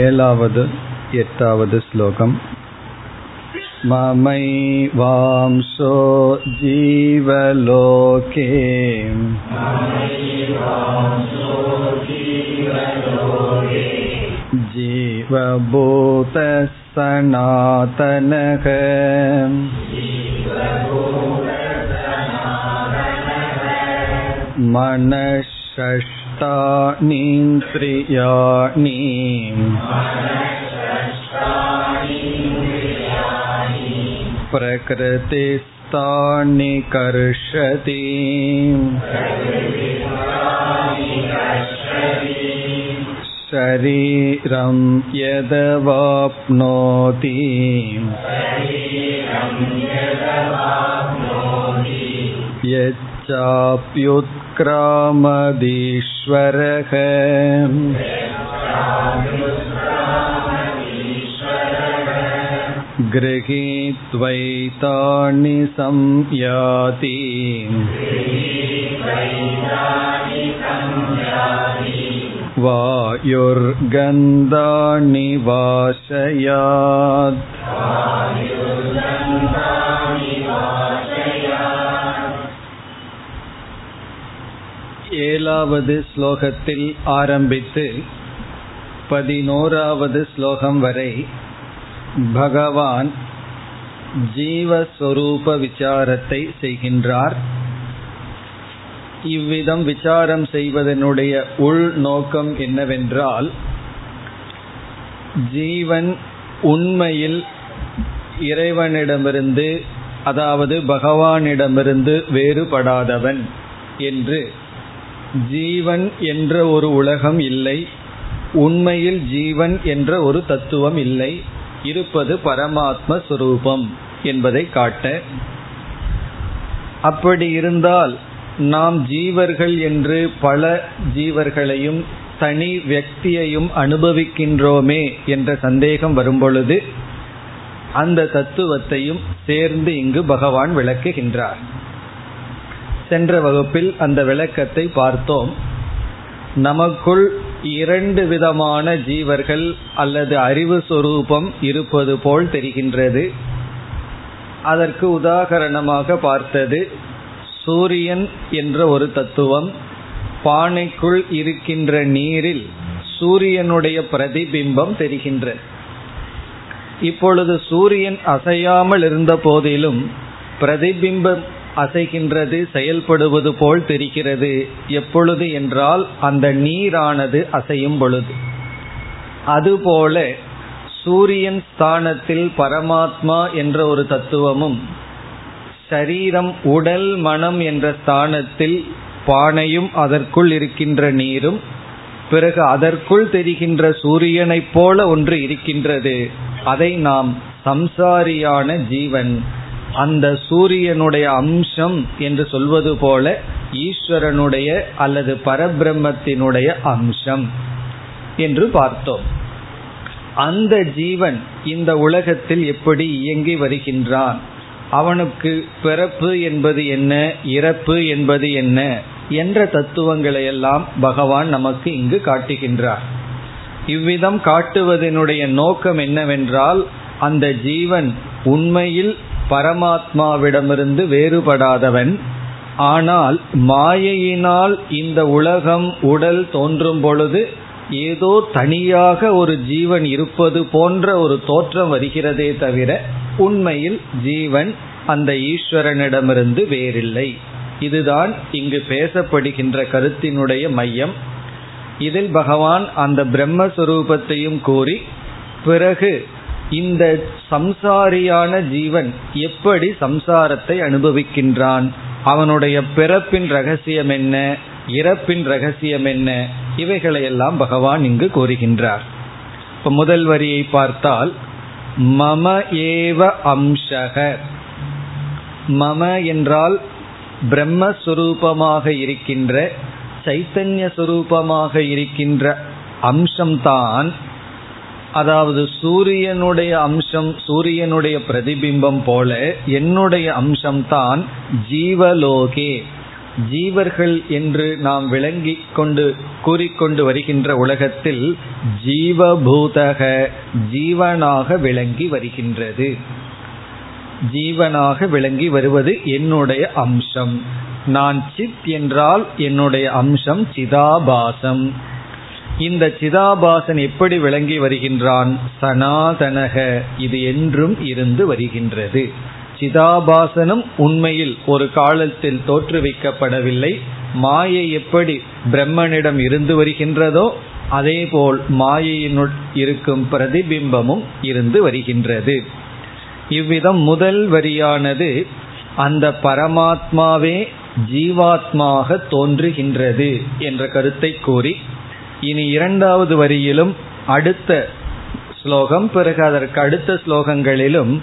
ஏழாவது எட்டாவது ஸ்லோகம் ममैवांशो जीवलोके जीवभूतः सनातनः मनःषष्टानीन्द्रियाणि प्रकृतिस्तानि कर्षति। शरीरं यदवाप्नोति। यच्चाप्युत्क्रामदीश्वरः गृहीत्वैतानि संयाति वायुर्गन्धानि वाशयात् ஏழாவது ஸ்லோகத்தில் ஆரம்பித்து பதினோராவது ஸ்லோகம் வரை பகவான் ஜீவஸ்வரூப விசாரத்தை செய்கின்றார். இவ்விதம் விசாரம் செய்வதனுடைய உள் நோக்கம் என்னவென்றால் ஜீவன் உண்மையில் இறைவனிடமிருந்து அதாவது பகவானிடமிருந்து வேறுபடாதவன் என்று ஜீவன் என்ற ஒரு உலகம் இல்லை. உண்மையில் ஜீவன் என்ற ஒரு தத்துவம் இல்லை. இருப்பது பரமாத்ம சுரூபம் என்பதை காட்ட. அப்படி இருந்தால் நாம் ஜீவர்கள் என்று பல ஜீவர்களையும் தனி வியக்தியையும் அனுபவிக்கின்றோமே என்ற சந்தேகம் வரும்பொழுது அந்த தத்துவத்தையும் சேர்ந்து இங்கு பகவான் விளக்குகின்றார். சென்ற வகுப்பில் அந்த விளக்கத்தை பார்த்தோம். நமக்குள் இரண்டு விதமான ஜீவர்கள் அல்லது அறிவு சொரூபம் இருப்பது போல் தெரிகின்றது. அதற்கு உதாகரணமாக பார்த்தது சூரியன் என்ற ஒரு தத்துவம். பானைக்குள் இருக்கின்ற நீரில் சூரியனுடைய பிரதிபிம்பம் தெரிகின்றது இப்பொழுது சூரியன் அசையாமல் இருந்த போதிலும் பிரதிபிம்பம் அசைகின்றது செயல்படுவது போல் தெரிகிறது. எப்பொழுது என்றால் அந்த நீரானது அசையும் பொழுது. அதுபோல சூரியன் ஸ்தானத்தில் பரமாத்மா என்ற ஒரு தத்துவமும் சரீரம் உடல் மனம் என்ற ஸ்தானத்தில் பானையும் அதற்குள் இருக்கின்ற நீரும் பிறகு அதற்குள் தெரிகின்ற சூரியனைப் போல ஒன்று இருக்கின்றது. அதை நாம் சம்சாரியான ஜீவன் அந்த சூரியனுடைய அம்சம் என்று சொல்வது போல ஈஸ்வரனுடைய அல்லது பரபிரம்மத்தினுடைய அம்சம் என்று பார்த்தோம். அந்த ஜீவன் இந்த உலகத்தில் எப்படி இயங்கி வருகின்றான்? அவனுக்கு பிறப்பு என்பது என்ன? இறப்பு என்பது என்ன? என்ற தத்துவங்களை எல்லாம் பகவான் நமக்கு இங்கு காட்டுகின்றார். இவ்விதம் காட்டுவதனுடைய நோக்கம் என்னவென்றால் அந்த ஜீவன் உண்மையில் பரமாத்மாவிடமிருந்து வேறுபடாதவன். ஆனால் மாயையினால் இந்த உலகம் உடல் தோன்றும் பொழுது ஏதோ தனியாக ஒரு ஜீவன் இருப்பது போன்ற ஒரு தோற்றம் வருகிறதே தவிர உண்மையில் ஜீவன் அந்த ஈஸ்வரனிடமிருந்து வேறில்லை. இதுதான் இங்கு பேசப்படுகின்ற கருத்தினுடைய மையம். இதில் பகவான் அந்த பிரம்மஸ்வரூபத்தையும் கூறி பிறகு இந்த சம்சாரியான ஜீவன் எப்படி சம்சாரத்தை அனுபவிக்கின்றான்? அவனுடைய பிறப்பின் ரகசியம் என்ன? இறப்பின் ரகசியம் என்ன? இவைகளையெல்லாம் பகவான் இங்கு கூறுகின்றார். இப்ப முதல் வரியை பார்த்தால் மம ஏவ அம்சக. மம என்றால் பிரம்மஸ்வரூபமாக இருக்கின்ற சைத்தன்ய சுரூபமாக இருக்கின்ற அம்சம்தான் அதாவது சூரியனுடைய அம்சம் சூரியனுடைய பிரதிபிம்பம் போல என்னுடைய அம்சம்தான் ஜீவலோகே. ஜீவர்கள் என்று நாம் விளங்கி கொண்டு கூறிக்கொண்டு வருகின்ற உலகத்தில் ஜீவபூதக ஜீவனாக விளங்கி வருகின்றது. ஜீவனாக விளங்கி வருவது என்னுடைய அம்சம். நான் சித் என்றால் என்னுடைய அம்சம் சிதாபாசம். இந்த சிதாபாசன் எப்படி விளங்கி வருகின்றான்? சனாதனக இது என்றும் இருந்து வருகின்றது. சிதாபாசனம் உண்மையில் ஒரு காலத்தில் தோற்றுவிக்கப்படவில்லை. மாயை எப்படி பிரம்மனிடம் இருந்து வருகின்றதோ அதேபோல் மாயையினுள் இருக்கும் பிரதிபிம்பமும் இருந்து வருகின்றது. இவ்விதம் முதல் வரியானது அந்த பரமாத்மாவே ஜீவாத்மாக தோன்றுகின்றது என்ற கருத்தை கூறி இனி இரண்டாவது வரியிலும் அடுத்த ஸ்லோகம் பிறகு அதற்கு அடுத்த ஸ்லோகங்களிலும்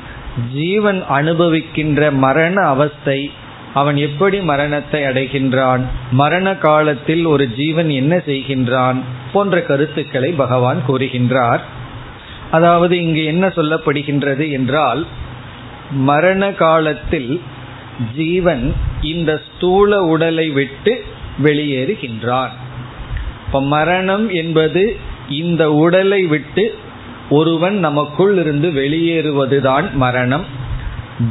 ஜீவன் அனுபவிக்கின்ற மரண அவஸ்தை அவன் எப்படி மரணத்தை அடைகின்றான் மரண காலத்தில் ஒரு ஜீவன் என்ன செய்கின்றான் போன்ற கருத்துக்களை பகவான் கூறுகின்றார். அதாவது இங்கு என்ன சொல்லப்படுகின்றது என்றால் மரண காலத்தில் ஜீவன் இந்த ஸ்தூல உடலை விட்டு வெளியேறுகின்றான். இப்ப மரணம் என்பது இந்த உடலை விட்டு ஒருவன் நமக்குள் இருந்து வெளியேறுவதுதான் மரணம்.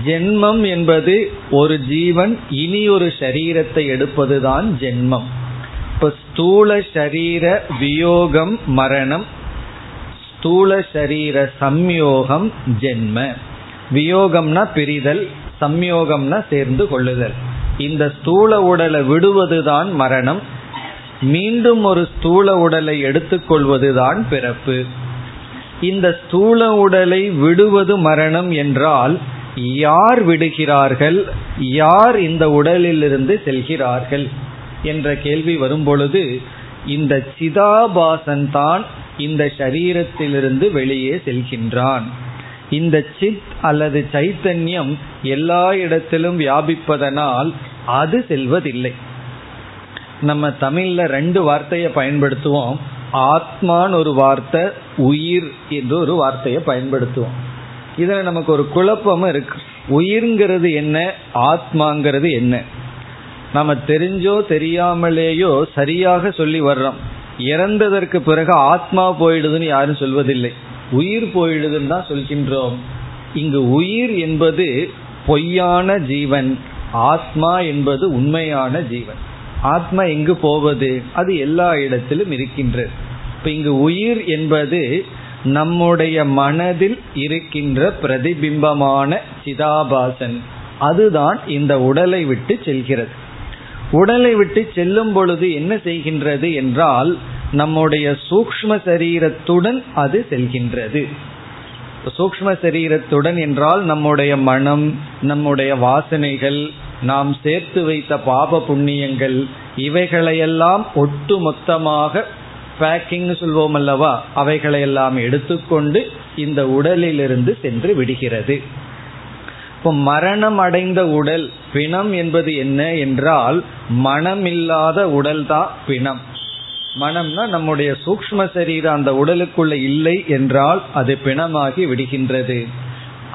ஜென்மம் என்பது ஒரு ஜீவன் இனி ஒரு சரீரத்தை எடுப்பதுதான் ஜென்மம். இப்ப ஸ்தூல சரீர வியோகம் மரணம். ஸ்தூல சரீர சம்யோகம் ஜென்ம. வியோகம்னா பிரிதல் சம்யோகம்னா சேர்ந்து கொள்ளுதல். இந்த ஸ்தூல உடலை விடுவதுதான் மரணம். மீண்டும் ஒரு ஸ்தூல உடலை எடுத்துக்கொள்வதுதான் பிறப்பு. இந்த ஸ்தூல உடலை விடுவது மரணம் என்றால் யார் விடுகிறார்கள் யார் இந்த உடலிலிருந்து செல்கிறார்கள் என்ற கேள்வி வரும்பொழுது இந்த சிதாபாசன் தான் இந்த சரீரத்திலிருந்து வெளியே செல்கின்றான். இந்த சித் அல்லது சைத்தன்யம் எல்லா இடத்திலும் வியாபிப்பதனால் அது செல்வதில்லை. நம்ம தமிழ்ல ரெண்டு வார்த்தையை பயன்படுத்துவோம். ஆத்மான்னு ஒரு வார்த்தை உயிர் என்று ஒரு வார்த்தையை பயன்படுத்துவோம். இதுல நமக்கு ஒரு குழப்பமும் இருக்கு. உயிர்ங்கிறது என்ன ஆத்மாங்கிறது என்ன? நம்ம தெரிஞ்சோ தெரியாமலேயோ சரியாக சொல்லி வர்றோம். இறந்ததற்கு பிறகு ஆத்மா போயிடுதுன்னு யாரும் சொல்வதில்லை. உயிர் போயிடுதுன்னு தான் சொல்கின்றோம். இங்கு உயிர் என்பது பொய்யான ஜீவன் ஆத்மா என்பது உண்மையான ஜீவன். ஆத்மா எங்கு போவது? அது எல்லா இடத்திலும் இருக்கின்றது இப்ப இங்கு உயிர் என்பது நம்முடைய மனதில் இருக்கின்ற பிரதிபிம்பமான சிதாபாசன். அதுதான் இந்த உடலை விட்டு செல்கிறது. உடலை விட்டு செல்லும் பொழுது என்ன செய்கின்றது என்றால் நம்முடைய சூக்ம சரீரத்துடன் அது செல்கின்றது. சூக்ம சரீரத்துடன் என்றால் நம்முடைய மனம் நம்முடைய வாசனைகள் நாம் சேர்த்து வைத்த பாப புண்ணியங்கள் இவைகளையெல்லாம் ஒட்டு மொத்தமாக பேக்கிங்னு சொல்வோம் அல்லவா அவைகளையெல்லாம் எடுத்துக்கொண்டு இந்த உடலிலிருந்து சென்று விடுகிறது. இப்போ மரணம் அடைந்த உடல் பிணம் என்பது என்ன என்றால் மனமில்லாத இல்லாத உடல்தான் பிணம். மனம்னா நம்முடைய சூக்ம சரீரம் அந்த உடலுக்குள்ள இல்லை என்றால் அது பிணமாகி விடுகின்றது.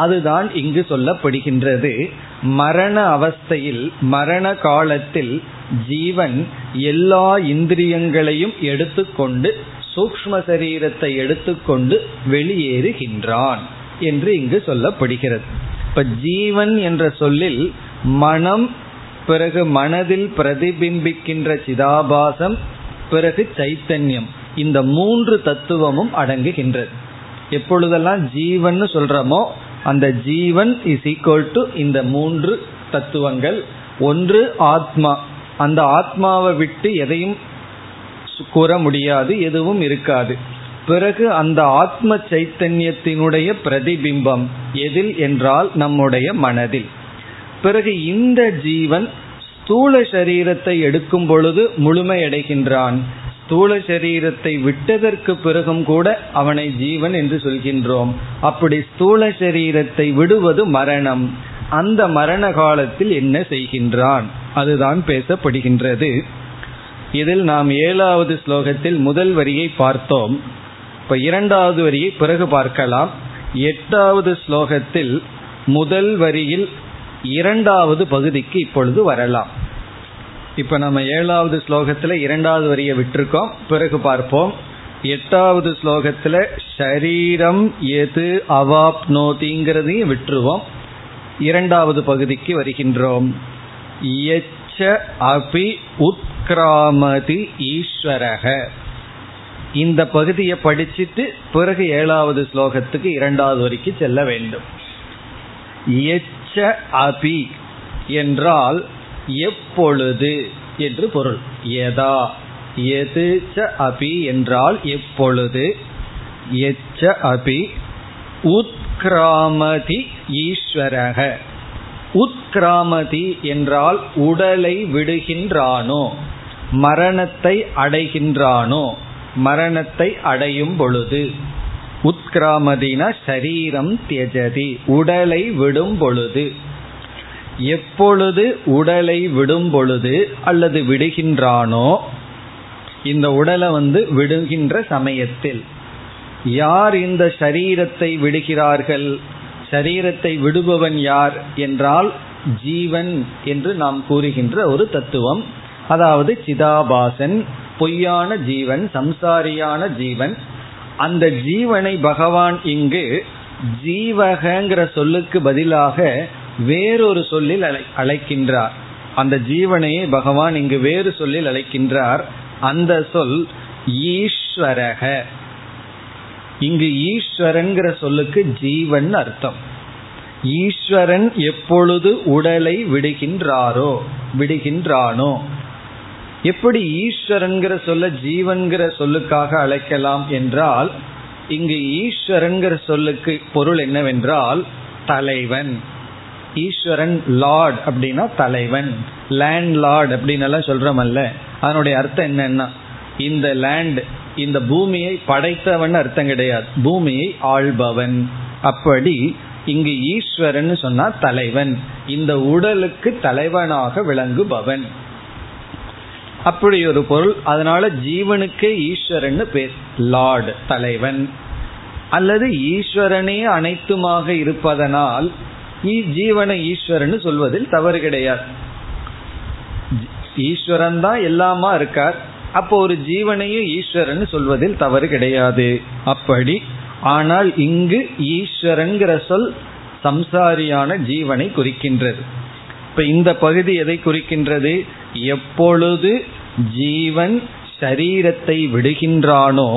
அதுதான் இங்கு சொல்லப்படுகின்றது. மரண அவஸ்தையில் மரண காலத்தில் ஜீவன் எல்லா இந்திரியங்களையும் எடுத்துக்கொண்டு சூக்ம சரீரத்தை எடுத்துக்கொண்டு வெளியேறுகின்றான் என்று இங்கு சொல்லப்படுகிறது. இப்ப ஜீவன் என்ற சொல்லில் மனம் பிறகு மனதில் பிரதிபிம்பிக்கின்ற சிதாபாசம் பிறகு சைத்தன்யம் இந்த மூன்று தத்துவமும் அடங்குகின்றது. எப்பொழுதெல்லாம் ஜீவன் சொல்றமோ அந்த ஜீவன் இஸ் ஈக்குவல் டு இந்த மூன்று தத்துவங்கள். ஒன்று ஆத்மா. அந்த ஆத்மாவை விட்டு எதையும் கூற முடியாது எதுவும் இருக்காது. பிறகு அந்த ஆத்ம சைத்தன்யத்தினுடைய பிரதிபிம்பம் எதில் என்றால் நம்முடைய மனதில். பிறகு இந்த ஜீவன் ஸ்தூல சரீரத்தை எடுக்கும் பொழுது முழுமையடைகின்றான். ஸ்தூல சரீரத்தை விட்டதற்கு பிறகும் கூட அவனை ஜீவன் என்று சொல்கின்றோம். அப்படி ஸ்தூல சரீரத்தை விடுவது மரணம். அந்த மரண காலத்தில் என்ன செய்கின்றான்? அதுதான் பேசப்படுகின்றது. இதில் நாம் ஏழாவது ஸ்லோகத்தில் முதல் வரியை பார்த்தோம். இப்ப இரண்டாவது வரியை பிறகு பார்க்கலாம். எட்டாவது ஸ்லோகத்தில் முதல் வரியில் இரண்டாவது பகுதிக்கு இப்பொழுது வரலாம். இப்ப நம்ம ஏழாவது ஸ்லோகத்துல இரண்டாவது வரியை விட்டுருக்கோம். பிறகு பார்ப்போம். எட்டாவது ஸ்லோகத்துல ஷரீரம் எது அவாப்னோதிங்கிறதையும் விட்டுருவோம். இரண்டாவது பகுதிக்கு வருகின்றோம். எச்ச அபி உத்கிராமதி ஈஸ்வரக. இந்த பகுதியை படிச்சுட்டு பிறகு ஏழாவது ஸ்லோகத்துக்கு இரண்டாவது வரைக்கும் செல்ல வேண்டும். எச்ச அபி என்றால் எப்பொழுது என்று பொருள். எதா எது ச அபி என்றால் எப்பொழுது? எச்ச அபி உத்கிராமதி ஈஸ்வரக. உத்கிராமதி என்றால் உடலை விடுகின்றானோ? மரணத்தை அடைகின்றானோ? மரணத்தை அடையும் பொழுது. உத்கிராமதின சரீரம் தியஜதி உடலை விடும் பொழுது. எப்பொழுது உடலை விடும் பொழுது அல்லது விடுகின்றானோ இந்த உடலை வந்து விடுகின்ற சமயத்தில் யார் இந்த சரீரத்தை விடுகிறார்கள்? சரீரத்தை விடுபவன் யார் என்றால் ஜீவன் என்று நாம் கூறுகின்ற ஒரு தத்துவம். அதாவது சிதாபாசன் பொய்யான ஜீவன் சம்சாரியான ஜீவன். அந்த ஜீவனை பகவான் இங்கு ஜீவகங்கிற சொல்லுக்கு பதிலாக வேறொரு சொல்லில் அழை அழைக்கின்றார். அந்த ஜீவனையே பகவான் இங்கு வேறு சொல்லில் அழைக்கின்றார். அந்த சொல் ஈஸ்வரக. இங்கு ஈஸ்வரன்கிற சொல்லுக்கு ஜீவன் அர்த்தம். ஈஸ்வரன் எப்பொழுது உடலை விடுகின்றாரோ விடுகின்றானோ. எப்படி ஈஸ்வரன்கிற சொல்ல ஜீவன்கிற சொல்லுக்காக அழைக்கலாம் என்றால் இங்கு ஈஸ்வரன்கிற சொல்லுக்கு பொருள் என்னவென்றால் தலைவன். ஈஸ்வரன் லார்ட் அப்படின்னா தலைவன். லேண்ட் லார்ட் அப்படின்னு எல்லாம் சொல்றமல்ல. அதனுடைய அர்த்தம் என்னன்னா இந்த லேண்ட் இந்த பூமியை படைத்தவன் அர்த்தம் கிடையாது. பூமியை ஆள்பவன். அப்படி இங்கு ஈஸ்வரன் சொன்னா தலைவன். இந்த உடலுக்கு தலைவனாக விளங்குபவன். அப்படி ஒரு பொருள். அதனால ஜீவனுக்கு ஈஸ்வரன் பேர். லார்டு தலைவன். அல்லது ஈஸ்வரனே அனைத்துமாக இருப்பதனால் ஜீவனை ஈஸ்வரன் சொல்வதில் தவறு கிடையாது. ஈஸ்வரன் தான் எல்லாமா இருக்கார் அப்போ ஒரு ஜீவனையும் ஈஸ்வரன் சொல்வதில் தவறு கிடையாது. அப்படி ஆனால் இங்கு ஈஸ்வரன்கிற சொல் சம்சாரியான ஜீவனை குறிக்கின்றது இப்ப இந்த பகுதி எதை குறிக்கின்றது எப்பொழுது ஜீவன் சரீரத்தை விடுகின்றானோ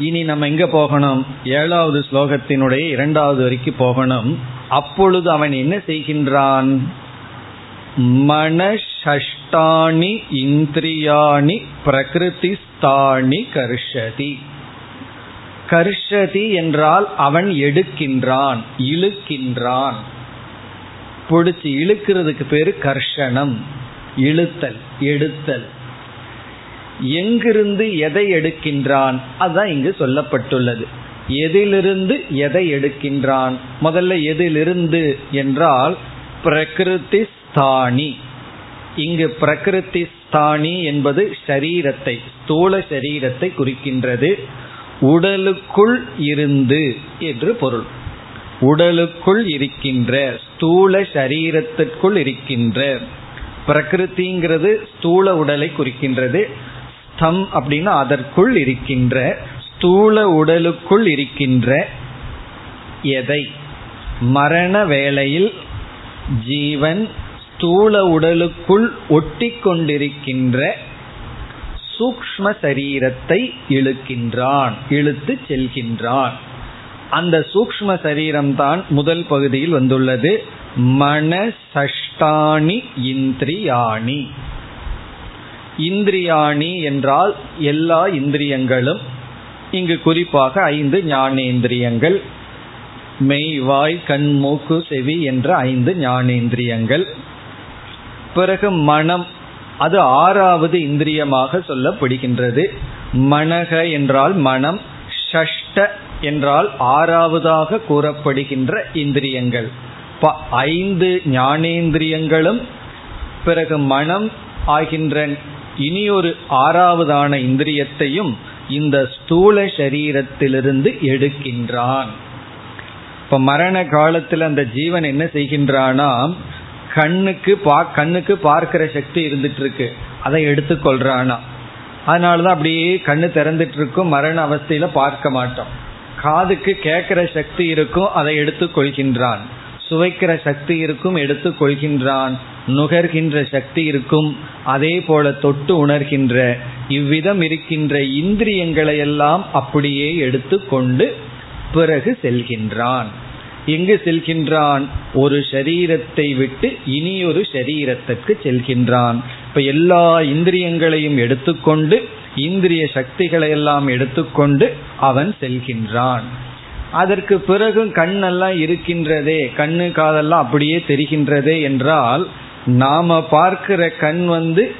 இனி நம்ம எங்க போகணும்? ஏழாவது ஸ்லோகத்தினுடைய இரண்டாவது வரைக்கும் போகணும். அப்பொழுது அவன் என்ன செய்கின்றான்? மனஷ்டாணி இந்திரியாணி பிரகிருதிஸ்தானி கர்ஷதி கர்ஷதி என்றால் அவன் எடுக்கின்றான் இழுக்கின்றான். பிடிச்சி இழுக்கிறதுக்கு பேரு கர்ஷனம் இழுத்தல் எடுத்தல். எங்கிருந்து எதை எடுக்கின்றான்? அதுதான் இங்கு சொல்லப்பட்டுள்ளது. எதிலிருந்து எதை எடுக்கின்றான்? முதல்ல எதிலிருந்து என்றால் பிரகிருதி ஸ்தானி இங்கு பிரகிருதி ஸ்தானி என்பது ஷரீரத்தை ஸ்தூல சரீரத்தை குறிக்கின்றது. உடலுக்குள் இருந்து என்று பொருள். உடலுக்குள் இருக்கின்ற ஸ்தூல சரீரத்திற்குள் இருக்கின்ற பிரகிருதிங்கிறது ஸ்தூல உடலை குறிக்கின்றது. ஸ்தம் அப்படின்னா அதற்குள் இருக்கின்ற ஸ்தூல உடலுக்குள் இருக்கின்ற எதை? மரண வேளையில் ஜீவன் ஸ்தூல உடலுக்குள் ஒட்டி கொண்டிருக்கின்ற சூக்ம சரீரத்தை இழுக்கின்றான் இழுத்து செல்கின்றான். அந்த சூக்ம சரீரம்தான் முதல் பகுதியில் வந்துள்ளது. மனசஷ்டானி இந்திரியாணி. இந்திரியாணி என்றால் எல்லா இந்திரியங்களும். இங்கு குறிப்பாக ஐந்து ஞானேந்திரியங்கள். மெய் வாய் கண் மூக்கு செவி என்ற ஐந்து ஞானேந்திரியங்கள். பிறகு மனம் அது ஆறாவது இந்திரியமாக சொல்லப்படுகின்றது. மனக என்றால் மனம் ஷஷ்ட என்றால் ஆறாவதாக கூறப்படுகின்ற இந்திரியங்கள். ஐந்து ஞானேந்திரியங்களும் பிறகு மனம் ஆகின்ற இனி ஒரு ஆறாவதான இந்திரியத்தையும் இந்த ஸ்தூல சரீரத்திலிருந்து எடுக்கின்றான். இப்ப மரண காலத்தில் அந்த ஜீவன் என்ன செய்கின்றானா கண்ணுக்கு பா கண்ணுக்கு பார்க்கிற சக்தி இருந்துட்டு இருக்கு அதை எடுத்துக்கொள்றானா அதனாலதான் அப்படியே கண்ணு திறந்துட்டு இருக்கும் மரண அவஸ்தையில பார்க்க மாட்டோம். காதுக்கு கேட்கிற சக்தி இருக்கும் அதை எடுத்துக் கொள்கின்றான். சுவைக்கிற சக்தி இருக்கும் எடுத்துக் கொள்கின்றான். நுகர்கின்ற சக்தி இருக்கும். அதே போல தொட்டு உணர்கின்ற இவ்விதம் இருக்கின்ற இந்திரியங்களை எல்லாம் அப்படியே எடுத்துக்கொண்டு பிறகு செல்கின்றான். எங்கு செல்கின்றான்? ஒரு சரீரத்தை விட்டு இனி ஒரு சரீரத்திற்கு செல்கின்றான். இப்ப எல்லா இந்திரியங்களையும் எடுத்துக்கொண்டு இந்திரிய சக்திகளை எல்லாம் எடுத்துக்கொண்டு அவன் செல்கின்றான். அதற்கு பிறகு கண்ணெல்லாம் இருக்கின்றதே கண்ணு காதெல்லாம் அப்படியே தெரிகின்றதே என்றால் நாம பார்க்கிற கண் வந்து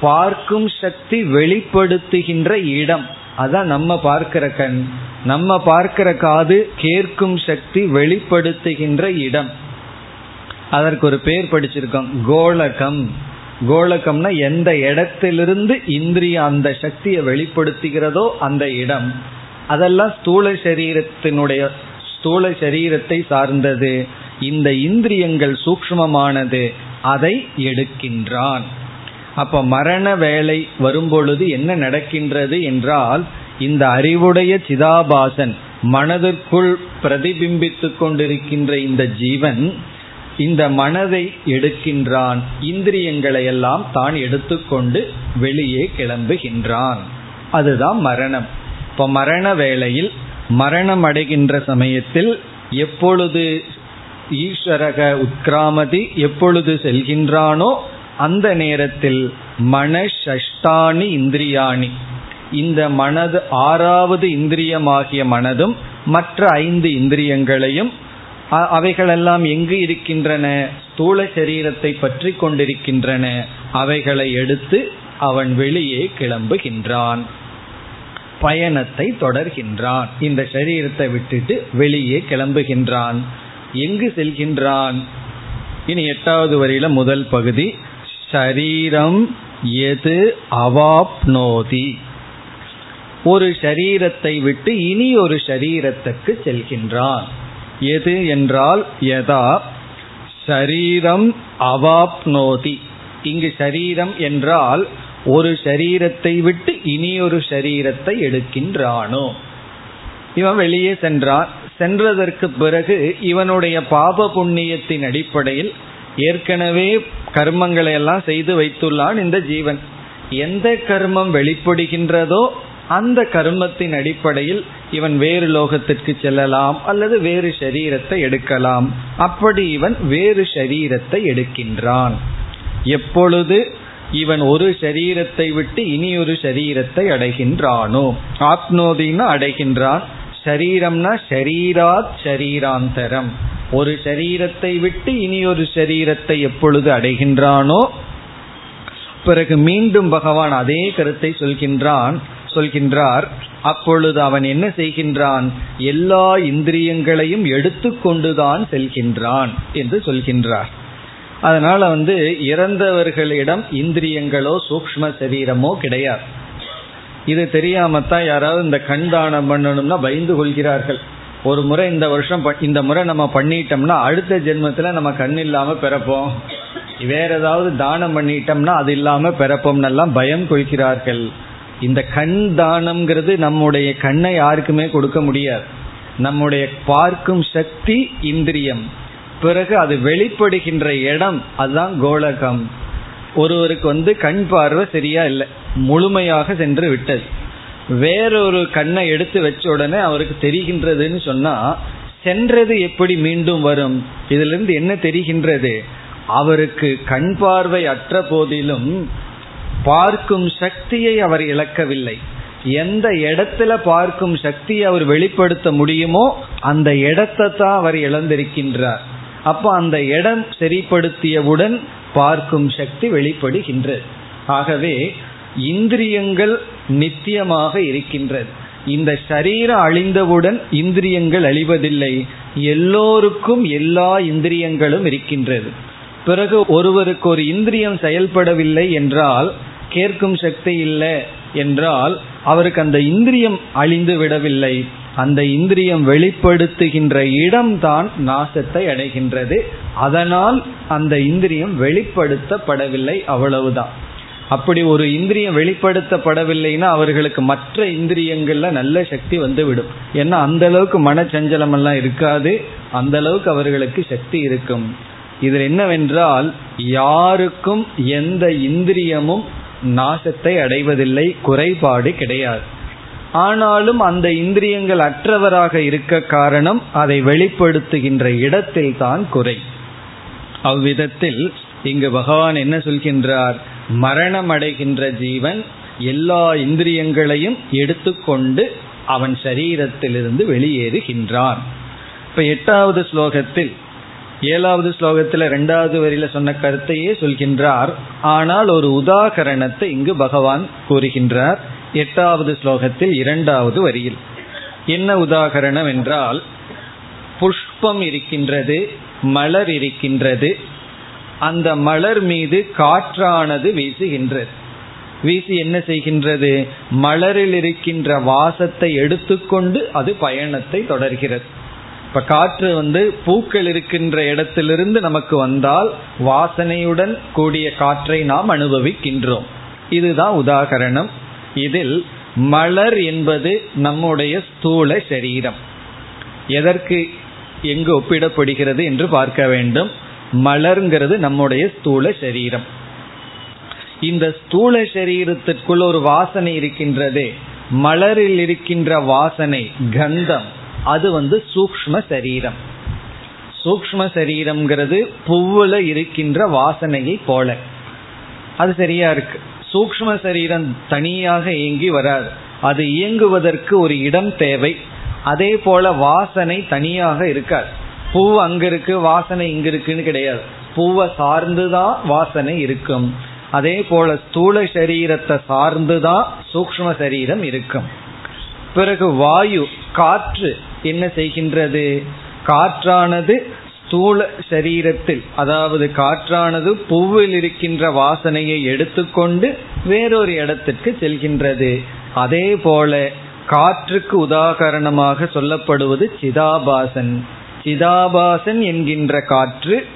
பார்க்கும் சக்தி வெளிப்படுத்துகின்ற இடம். அதான் நம்ம பார்க்கிற கண். நம்ம பார்க்கிற காது கேட்கும் சக்தி வெளிப்படுத்துகின்ற இடம். அதற்கு ஒரு பேர் படிச்சிருக்கோம். கோலகம். கோலகம்னா எந்த இடத்திலிருந்து இந்திரிய அந்த சக்தியை வெளிப்படுத்துகிறதோ அந்த இடம். அதெல்லாம் ஸ்தூல சரீரத்தினுடைய ஸ்தூல சரீரத்தை சார்ந்தது. இந்த இந்திரியங்கள் சூக்மமானது அதை எடுக்கின்றான். அப்ப மரண வேலை வரும்பொழுது என்ன நடக்கின்றது என்றால் இந்த அறிவுடைய சிதாபாசன் மனதிற்குள் பிரதிபிம்பித்து கொண்டிருக்கின்ற இந்த ஜீவன் இந்த மனதை எடுக்கின்றான். இந்திரியங்களை எல்லாம் தான் எடுத்துக்கொண்டு வெளியே கிளம்புகின்றான். அதுதான் மரணம். இப்போ மரண வேளையில் மரணம் அடைகின்ற சமயத்தில் எப்பொழுது ஈஸ்வரக உத்கிராமதி எப்பொழுது செல்கின்றானோ அந்த நேரத்தில் மனஷ்டானி இந்திரியாணி. இந்த மனது ஆறாவது இந்திரியமாகிய மனதும் மற்ற ஐந்து இந்திரியங்களையும் அவைகளெல்லாம் எங்கு இருக்கின்றன? ஸ்தூல சரீரத்தை பற்றி கொண்டிருக்கின்றன. அவைகளை எடுத்து அவன் வெளியே கிளம்புகின்றான். பயணத்தை தொடர்கின்றான். இந்த சரீரத்தை விட்டுட்டு வெளியே கிளம்புகின்றான். எங்கு செல்கின்றான்? இனி எட்டாவது வரியில முதல் பகுதி. ஷரீரம் எது அவாப்னோதி? ஒரு ஷரீரத்தை விட்டு இனி ஒரு ஷரீரத்துக்கு செல்கின்றான். எது என்றால் எதா ஷரீரம் அவாப்னோதி. இங்கு ஷரீரம் என்றால் ஒரு ஷரீரத்தை விட்டு இனி ஒரு ஷரீரத்தை எடுக்கின்றானோ? இவன் வெளியே சென்றான். சென்றதற்கு பிறகு இவனுடைய பாப புண்ணியத்தின் அடிப்படையில் ஏற்கனவே கர்மங்களை எல்லாம் செய்து வைத்துள்ளான் இந்த ஜீவன். எந்த கர்மம் வெளிப்படுகின்றதோ அந்த கர்மத்தின் அடிப்படையில் இவன் வேறு லோகத்திற்கு செல்லலாம் அல்லது வேறு சரீரத்தை எடுக்கலாம். அப்படி இவன் வேறு சரீரத்தை எடுக்கின்றான். எப்பொழுது இவன் ஒரு சரீரத்தை விட்டு இனி ஒரு சரீரத்தை அடைகின்றானோ? ஆப்னோதின்னு அடைகின்றான். சரீரம்னா ஷரீராத் ஷரீராந்தரம். ஒரு சரீரத்தை விட்டு இனி ஒரு சரீரத்தை எப்பொழுது அடைகின்றானோ பிறகு மீண்டும் பகவான் அதே கருத்தை சொல்கின்றான் சொல்கின்றார். அப்பொழுது அவன் என்ன செய்கின்றான்? எல்லா இந்திரியங்களையும் எடுத்துக்கொண்டுதான் செல்கின்றான் என்று சொல்கின்றார். அதனால வந்து இறந்தவர்களிடம் இந்திரியங்களோ சூக்ம சரீரமோ கிடையாது. இது தெரியாமத்தான் யாராவது இந்த கண் தானம் பண்ணணும்னா பயந்து கொள்கிறார்கள். ஒரு முறை இந்த வருஷம் இந்த முறை நம்ம பண்ணிட்டோம்னா அடுத்த ஜென்மத்தில் நம்ம கண் இல்லாமல் பிறப்போம். வேற ஏதாவது தானம் பண்ணிட்டோம்னா அது இல்லாம பிறப்போம்னெல்லாம் பயம் கொள்கிறார்கள். இந்த கண் தானம்ங்கிறது நம்முடைய கண்ணை யாருக்குமே கொடுக்க முடியாது. நம்முடைய பார்க்கும் சக்தி இந்திரியம். பிறகு அது வெளிப்படுகின்ற இடம் அதுதான் கோலகம். ஒருவருக்கு வந்து கண் பார்வை சரியா இல்லை. முழுமையாக சென்று விட்டது. வேறொரு கண்ணை எடுத்து வச்ச உடனே அவருக்கு தெரிகின்றதுன்னு சொன்னா சென்றது எப்படி மீண்டும் வரும்? இதுல இருந்து என்ன தெரிகின்றது? அவருக்கு கண் பார்வை அற்ற போதிலும் பார்க்கும் சக்தியை அவர் இழக்கவில்லை. எந்த இடத்துல பார்க்கும் சக்தியை அவர் வெளிப்படுத்த முடியுமோ அந்த இடத்தை தான் அவர் இழந்திருக்கின்றார். அப்போ அந்த இடம் சரிப்படுத்தியவுடன் பார்க்கும் சக்தி வெளிப்படுகின்றது ஆகவே இந்திரியங்கள் நித்தியமாக இருக்கின்றது இந்த சரீரம் அழிந்தவுடன் இந்திரியங்கள் அழிவதில்லை. எல்லோருக்கும் எல்லா இந்திரியங்களும் இருக்கின்றது. பிறகு ஒருவருக்கு ஒரு இந்திரியம் செயல்படவில்லை என்றால் கேட்கும் சக்தி இல்லை என்றால் அவருக்கு அந்த இந்திரியம் அழிந்து விடவில்லை. அந்த இந்திரியம் வெளிப்படுத்துகின்ற இடம்தான் நாசத்தை அடைகின்றது. அதனால் அந்த இந்திரியம் வெளிப்படுத்தப்படவில்லை அவ்வளவுதான். அப்படி ஒரு இந்திரியம் வெளிப்படுத்தப்படவில்லைன்னா அவர்களுக்கு மற்ற இந்திரியங்கள்ல நல்ல சக்தி வந்து விடும் ஏன்னா அந்த அளவுக்கு மனச்சஞ்சலம் எல்லாம் இருக்காது அந்த அளவுக்கு அவர்களுக்கு சக்தி இருக்கும். இதில் என்னவென்றால் யாருக்கும் எந்த இந்திரியமும் நாசத்தை அடைவதில்லை குறைபாடு கிடையாது. ஆனாலும் அந்த இந்திரியங்கள் அற்றவராக இருக்க காரணம் அதை வெளிப்படுத்துகின்ற இடத்தில் தான் குறை. அவ்விதத்தில் இங்கு பகவான் என்ன சொல்கின்றார்? மரணம் அடைகின்ற ஜீவன் எல்லா இந்திரியங்களையும் எடுத்துக்கொண்டு அவன் சரீரத்திலிருந்து வெளியேறுகின்றான். இப்ப எட்டாவது ஸ்லோகத்தில் ஏழாவது ஸ்லோகத்தில் ரெண்டாவது வரியில சொன்ன கருத்தையே சொல்கின்றார். ஆனால் ஒரு உதாகரணத்தை இங்கு பகவான் கூறுகின்றார். எட்டாவது ஸ்லோகத்தில் இரண்டாவது வரியில். என்ன உதாகரணம் என்றால் புஷ்பம் இருக்கின்றது மலர் இருக்கின்றது அந்த மலர் மீது காற்றானது வீசுகின்றது. வீசி என்ன செய்கின்றது? மலரில் இருக்கின்ற வாசத்தை எடுத்துக்கொண்டு அது பயணத்தை தொடர்கிறது. இப்ப காற்று வந்து பூக்கள் இருக்கின்ற இடத்திலிருந்து நமக்கு வந்தால் வாசனையுடன் கூடிய காற்றை நாம் அனுபவிக்கின்றோம். இதுதான் உதாகரணம். இதில் மலர் என்பது நம்முடைய ஸ்தூல சரீரம். எதற்கு எங்கு ஒப்பிடப்படுகிறது என்று பார்க்க வேண்டும். மலர்ங்கிறது நம்முடைய ஸ்தூல சரீரம். இந்த ஸ்தூல சரீரத்திற்குள் ஒரு வாசனை இருக்கின்றதே. மலரில் இருக்கின்ற வாசனை கந்தம் அது வந்து சூக்ம சரீரம். சூக்ம சரீரம்ங்கிறது புவ்வுல இருக்கின்ற வாசனையை போல. அது சரியா இருக்கு? சூக்ம சரீரம் தனியாக இயங்கி வராது. அது இயங்குவதற்கு ஒரு இடம் தேவை. அதே போல வாசனை தனியாக இருக்காது. பூ அங்க இருக்கு வாசனை இங்க இருக்குன்னு கிடையாது. பூவை சார்ந்துதான் வாசனை இருக்கும். அதே போல ஸ்தூல சரீரத்தை சார்ந்துதான் சூக்ம சரீரம் இருக்கும். பிறகு வாயு காற்று என்ன செய்கின்றது? காற்றானது ஸ்தூல சரீரத்தில் அதாவது காற்றானது பூவில் இருக்கின்ற வாசனையை எடுத்துக்கொண்டு வேறொரு இடத்திற்கு செல்கின்றது. அதே போல காற்றுக்கு உதாகரணமாக சொல்லப்படுவது சிதாபாசன். சிதாபாசன் என்கின்ற காற்று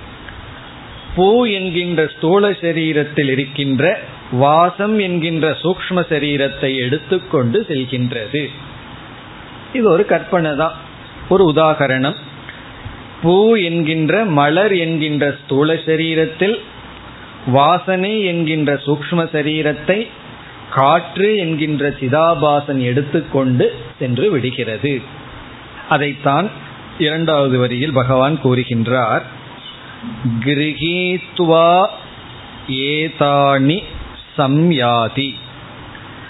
பூ என்கின்ற ஸ்தூல சரீரத்தில் இருக்கின்ற வாசம் என்கின்ற சூக்ம சரீரத்தை எடுத்துக்கொண்டு செல்கின்றது. இது ஒரு கற்பனை தான் ஒரு உதாகரணம். பூ என்கின்ற மலர் என்கின்ற ஸ்தூல சரீரத்தில் வாசனை என்கின்ற சூக்ம சரீரத்தை காற்று என்கின்ற சிதாபாசன் எடுத்துக்கொண்டு சென்று விடுகிறது. அதைத்தான் இரண்டாவது வரியில் பகவான் கூறுகின்றார். கிரகீத்வா ஏதானி சம்யாதி.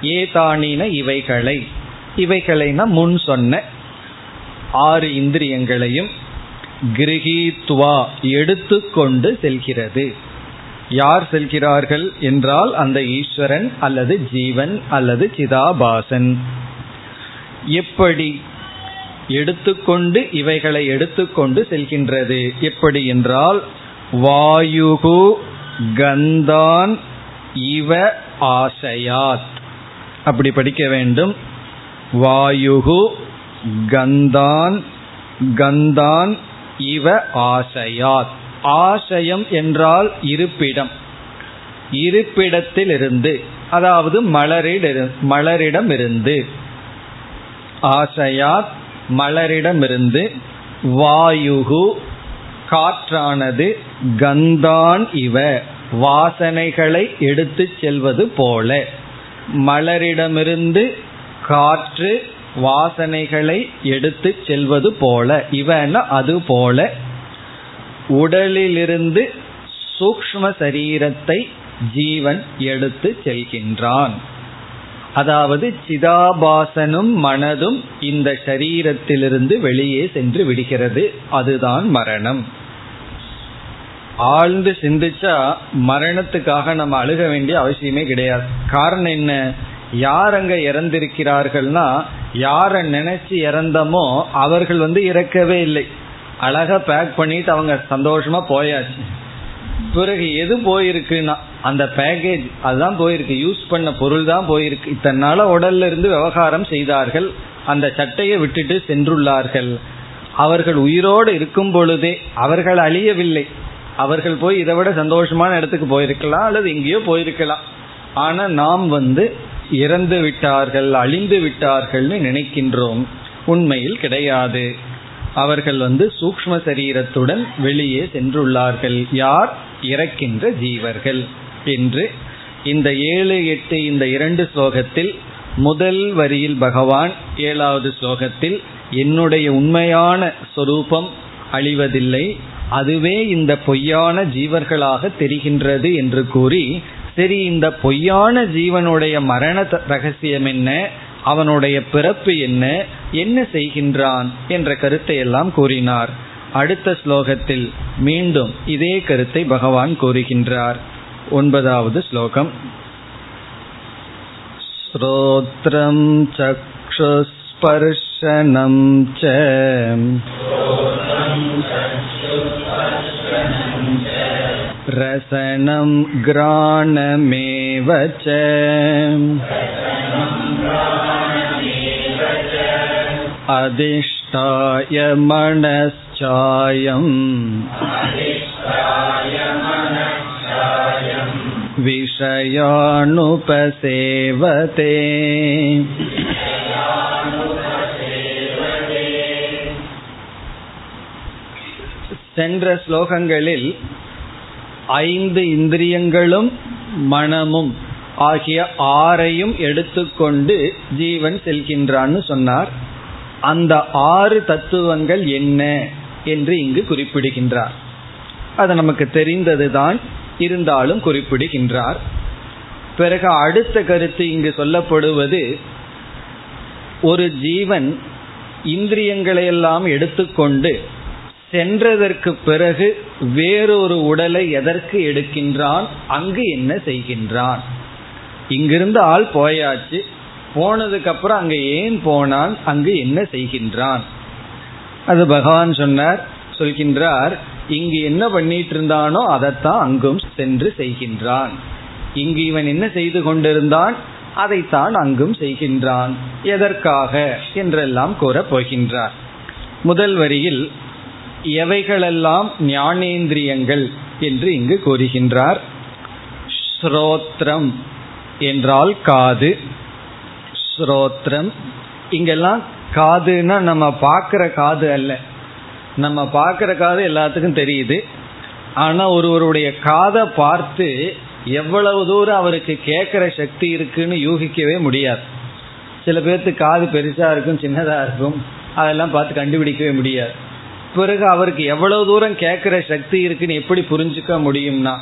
ஏதானின இவைகளை இவைகளைனா முன் சொன்ன ஆறு இந்திரியங்களையும் கிரகித்வா எடுத்துக்கொண்டு செல்கிறது. யார் செல்கிறார்கள் என்றால் அந்த ஈஸ்வரன் அல்லது ஜீவன் அல்லது சிதாபாசன். எப்படி எடுத்துக்கொண்டு இவைகளை எடுத்துக்கொண்டு செல்கின்றது? எப்படி என்றால் வாயுகு கந்தான் இவ ஆசையாத். அப்படி படிக்க வேண்டும். வாயுகு கந்தான் கந்தான் இவ ஆசையாத் ஆசயம் என்றால் இருப்பிடம். இருப்பிடத்திலிருந்து அதாவது மலரிட மலரிடமிருந்து. ஆசையாத் மலரிடமிருந்து வாயுகு காற்றானது கந்தான் இவ. வாசனைகளை எடுத்து செல்வது போல. மலரிடமிருந்து காற்று வாசனைகளை எடுத்து செல்வது போல இவன அது போல உடலிலிருந்து சூக்ம சரீரத்தை ஜீவன் எடுத்து செல்கின்றான். அதாவது சிதாபாசனும் மனதும் இந்த சரீரத்திலிருந்து வெளியே சென்று விடுகிறது. அதுதான் மரணம். ஆழ்ந்து சிந்திச்சா மரணத்துக்காக நம்ம அழுக வேண்டிய அவசியமே கிடையாது. காரணம் என்ன? யார் அங்க இறந்திருக்கிறார்கள்னா யார நினைச்சு இறந்தமோ அவர்கள் வந்து இறக்கவே இல்லை. அழகா பேக் பண்ணிட்டு அவங்க சந்தோஷமா போயாச்சு. பிறகு எது போயிருக்குன்னா அந்த பேக்கேஜ் அதுதான் போயிருக்கு. யூஸ் பண்ண பொருள் தான் போயிருக்கு. இத்தனை உடல்ல இருந்து விவகாரம் செய்தார்கள். அந்த சட்டையை விட்டுட்டு சென்றுள்ளார்கள். அவர்கள் உயிரோடு இருக்கும் பொழுதே அவர்கள் அழியவில்லை. அவர்கள் போய் இதை விட சந்தோஷமான இடத்துக்கு போயிருக்கலாம் அல்லது எங்கேயோ போயிருக்கலாம். ஆனா நாம் வந்து இறந்து விட்டார்கள் அழிந்து விட்டார்கள்னு நினைக்கின்றோம். உண்மையில் கிடையாது. அவர்கள் வந்து சூக்ம சரீரத்துடன் வெளியே சென்றுள்ளார்கள். யார்? இறக்கின்ற ஜீவர்கள். என்று இந்த ஏழு எட்டு இந்த இரண்டு ஸ்லோகத்தில் முதல் வரியில் பகவான் ஏழாவது ஸ்லோகத்தில் என்னுடைய உண்மையான சொரூபம் அழிவதில்லை. அதுவே இந்த பொய்யான ஜீவர்களாக தெரிகின்றது என்று கூறி சரி இந்த பொய்யான ஜீவனுடைய மரண ரகசியம் என்ன அவனுடைய பிறப்பு என்ன என்ன செய்கின்றான் என்ற கருத்தை எல்லாம் கூறினார் அடுத்த ஸ்லோகத்தில் மீண்டும் இதே கருத்தை பகவான் கூறுகின்றார் ஒன்பதாவது ஸ்லோகம் श्रोत्रं चक्षुस्पर्शनं च रसनं ग्राणमेव च अधिष्ठाय मनश्चायम् विषयानुपसेवते சென்ற ஸ்லோகங்களில் ஐந்து இந்திரியங்களும் மனமும் ஆகிய ஆறையும் எடுத்துக்கொண்டு ஜீவன் செல்கின்றான்னு சொன்னார். அந்த ஆறு தத்துவங்கள் என்ன என்று இங்கு குறிப்பிடுகின்றார். அது நமக்கு தெரிந்ததுதான் இருந்தாலும் குறிப்பிடுகின்றார். பிறகு அடுத்த கருத்து இங்கு சொல்லப்படுவது ஒரு ஜீவன் இந்திரியங்களையெல்லாம் எடுத்துக்கொண்டு சென்றதற்கு பிறகு வேறொரு உடலை எதற்கு எடுக்கின்றான்? அங்கு என்ன செய்கின்றான்? இங்கிருந்து ஆள் போயாச்சு. போனதுக்கு அப்புறம் அங்க ஏன் போனான்? அங்கு என்ன செய்கின்றான்? அது பகவான் சொன்னார் சொல்கின்றார் இங்கு என்ன பண்ணிட்டு இருந்தானோ அதைத்தான் அங்கும் சென்று செய்கின்றான். இங்கு இவன் என்ன செய்து கொண்டிருந்தான்? அதைத்தான் அங்கும் செய்கின்றான். எதற்காக? என்றெல்லாம் கூறப் போகின்றார். முதல் வரியில் எவைகளெல்லாம் ஞானேந்திரியங்கள் என்று இங்கு கூறுகின்றார். ஸ்ரோத்ரம் என்றால் காது. ஸ்ரோத்ரம். இங்கெல்லாம் காதுன்னா நம்ம பார்க்குற காது அல்ல. நம்ம பார்க்குற காது எல்லாத்துக்கும் தெரியுது. ஆனால் ஒருவருடைய காதை பார்த்து எவ்வளவு தூரம் அவருக்கு கேட்குற சக்தி இருக்குன்னு யூகிக்கவே முடியாது. சில பேர்த்து காது பெருசாக இருக்கும் சின்னதாக இருக்கும். அதெல்லாம் பார்த்து கண்டுபிடிக்கவே முடியாது. பிறகு அவருக்கு எவ்வளவு தூரம் கேட்கிற சக்தி இருக்குன்னு எப்படி புரிஞ்சுக்க முடியும்னா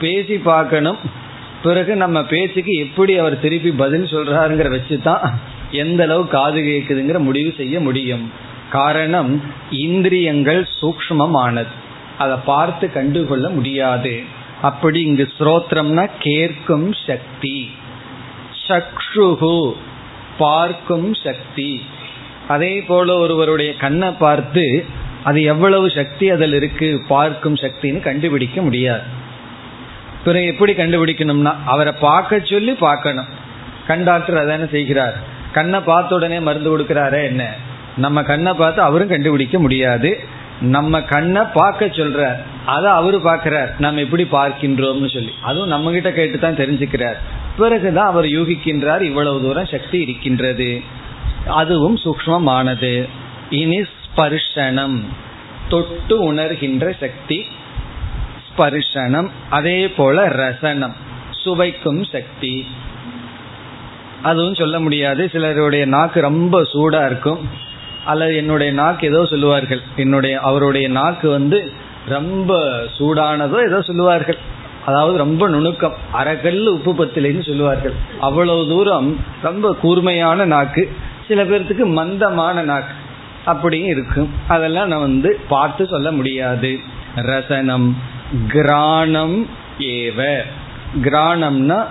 பேசி பார்க்கணும். பிறகு நம்ம பேச்சுக்கு எப்படி அவர் திருப்பி பதில் சொல்றாருங்கிற வச்சுதான் எந்த அளவு காது கேட்குதுங்கிற முடிவு செய்ய முடியும். காரணம் இந்திரியங்கள் சூக்மமானது அதை பார்த்து கண்டுகொள்ள முடியாது. அப்படி இங்கு ஸ்ரோத்திரம்னா கேட்கும் சக்தி. சக்ஷுகு பார்க்கும் சக்தி. அதே போல ஒருவருடைய கண்ணை பார்த்து அது எவ்வளவு சக்தி அதில் இருக்கு பார்க்கும் சக்தின்னு கண்டுபிடிக்க முடியாது. பிறகு எப்படி கண்டுபிடிக்கணும்னா அவரை பார்க்க சொல்லி பார்க்கணும். கண் டாக்டர் அதான செய்கிறார். கண்ணை பார்த்த உடனே மருந்து கொடுக்கிறாரே என்ன? நம்ம கண்ணை பார்த்து அவரும் கண்டுபிடிக்க முடியாது. நம்ம கண்ணை பார்க்க சொல்றார். அதை அவரு பார்க்கிறார். நம்ம எப்படி பார்க்கின்றோம்னு சொல்லி. அதுவும் நம்ம கிட்ட கேட்டு தான் தெரிஞ்சுக்கிறார். பிறகுதான் அவர் யூகிக்கின்றார் இவ்வளவு தூரம் சக்தி இருக்கின்றது. அதுவும் சூக்மமானது இனி ஸ்பர்ஷனம் தொட்டு உணர்கின்ற சக்தி ஸ்பர்ஷனம் அதே போல ரசனம் சுவைக்கும் சக்தி. அதுவும் சொல்ல முடியாது. சிலருடைய நாக்கு ரொம்ப சூடா இருக்கும். அல்லது என்னுடைய நாக்கு ஏதோ சொல்லுவார்கள். என்னுடைய அவருடைய நாக்கு வந்து ரொம்ப சூடானதோ ஏதோ சொல்லுவார்கள். அதாவது ரொம்ப நுணுக்கம். அரைக்கல் உப்பு பத்திலேன்னு சொல்லுவார்கள். அவ்வளவு தூரம் ரொம்ப கூர்மையான நாக்கு. சில பேர்த்துக்கு மந்தமான நாக்கு. அப்படியும் இருக்கும் அதெல்லாம் நான் வந்து பார்த்து சொல்ல முடியாது. ரசனம் கிராணம் ஏவ. கிராணம்னா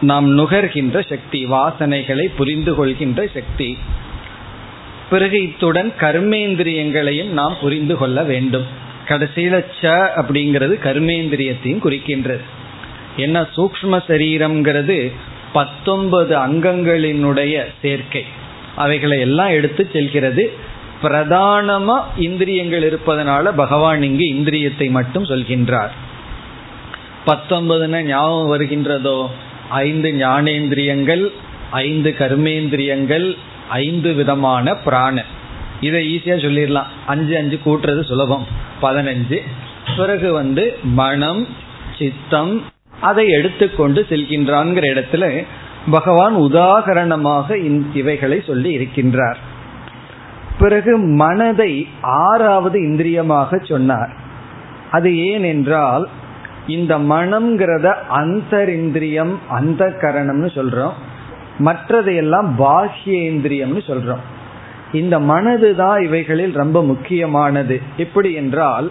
நாம் நுகர்கின்ற சக்தி வாசனைகளை புரிந்து கொள்கின்ற சக்தி. பிறகு இத்துடன் கர்மேந்திரியங்களையும் நாம் புரிந்து கொள்ள வேண்டும். கடைசியில ச அப்படிங்கிறது கர்மேந்திரியத்தையும் குறிக்கின்றது. என்ன? சூக்ம சரீரம்ங்கிறது பத்தொன்பது அங்கங்களினுடைய சேர்க்கை. அவைகளை எல்லாம் எடுத்து செல்கிறது. பிரதானமா இந்திரியங்கள் இருப்பதனால பகவான் இங்கு இந்திரியத்தை மட்டும் சொல்கின்றார். பத்தொன்பதுன ஞாபகம் வருகின்றதோ? ஐந்து ஞானேந்திரியங்கள் ஐந்து கர்மேந்திரியங்கள் ஐந்து விதமான பிராண. இதை ஈஸியாக சொல்லிடலாம். அஞ்சு அஞ்சு கூட்டுறது சுலபம். பதினஞ்சு. பிறகு வந்து மனம் சித்தம் அதை எடுத்துக்கொண்டு செல்கின்றான்ங்கிற இடத்துல பகவான் உதாகரணமாக இவைகளை சொல்லி இருக்கின்றார். பிறகு மனதை ஆறாவது இந்திரியமாக சொன்னார். அது ஏன் என்றால் இந்த மனம்ங்கிறத அந்தரிந்திரியம் அந்த கரணம்னு சொல்றோம். மற்றதையெல்லாம் பாஹ்யேந்திரியம்னு சொல்றோம். இந்த மனது தான் இவைகளில் ரொம்ப முக்கியமானது. எப்படி என்றால்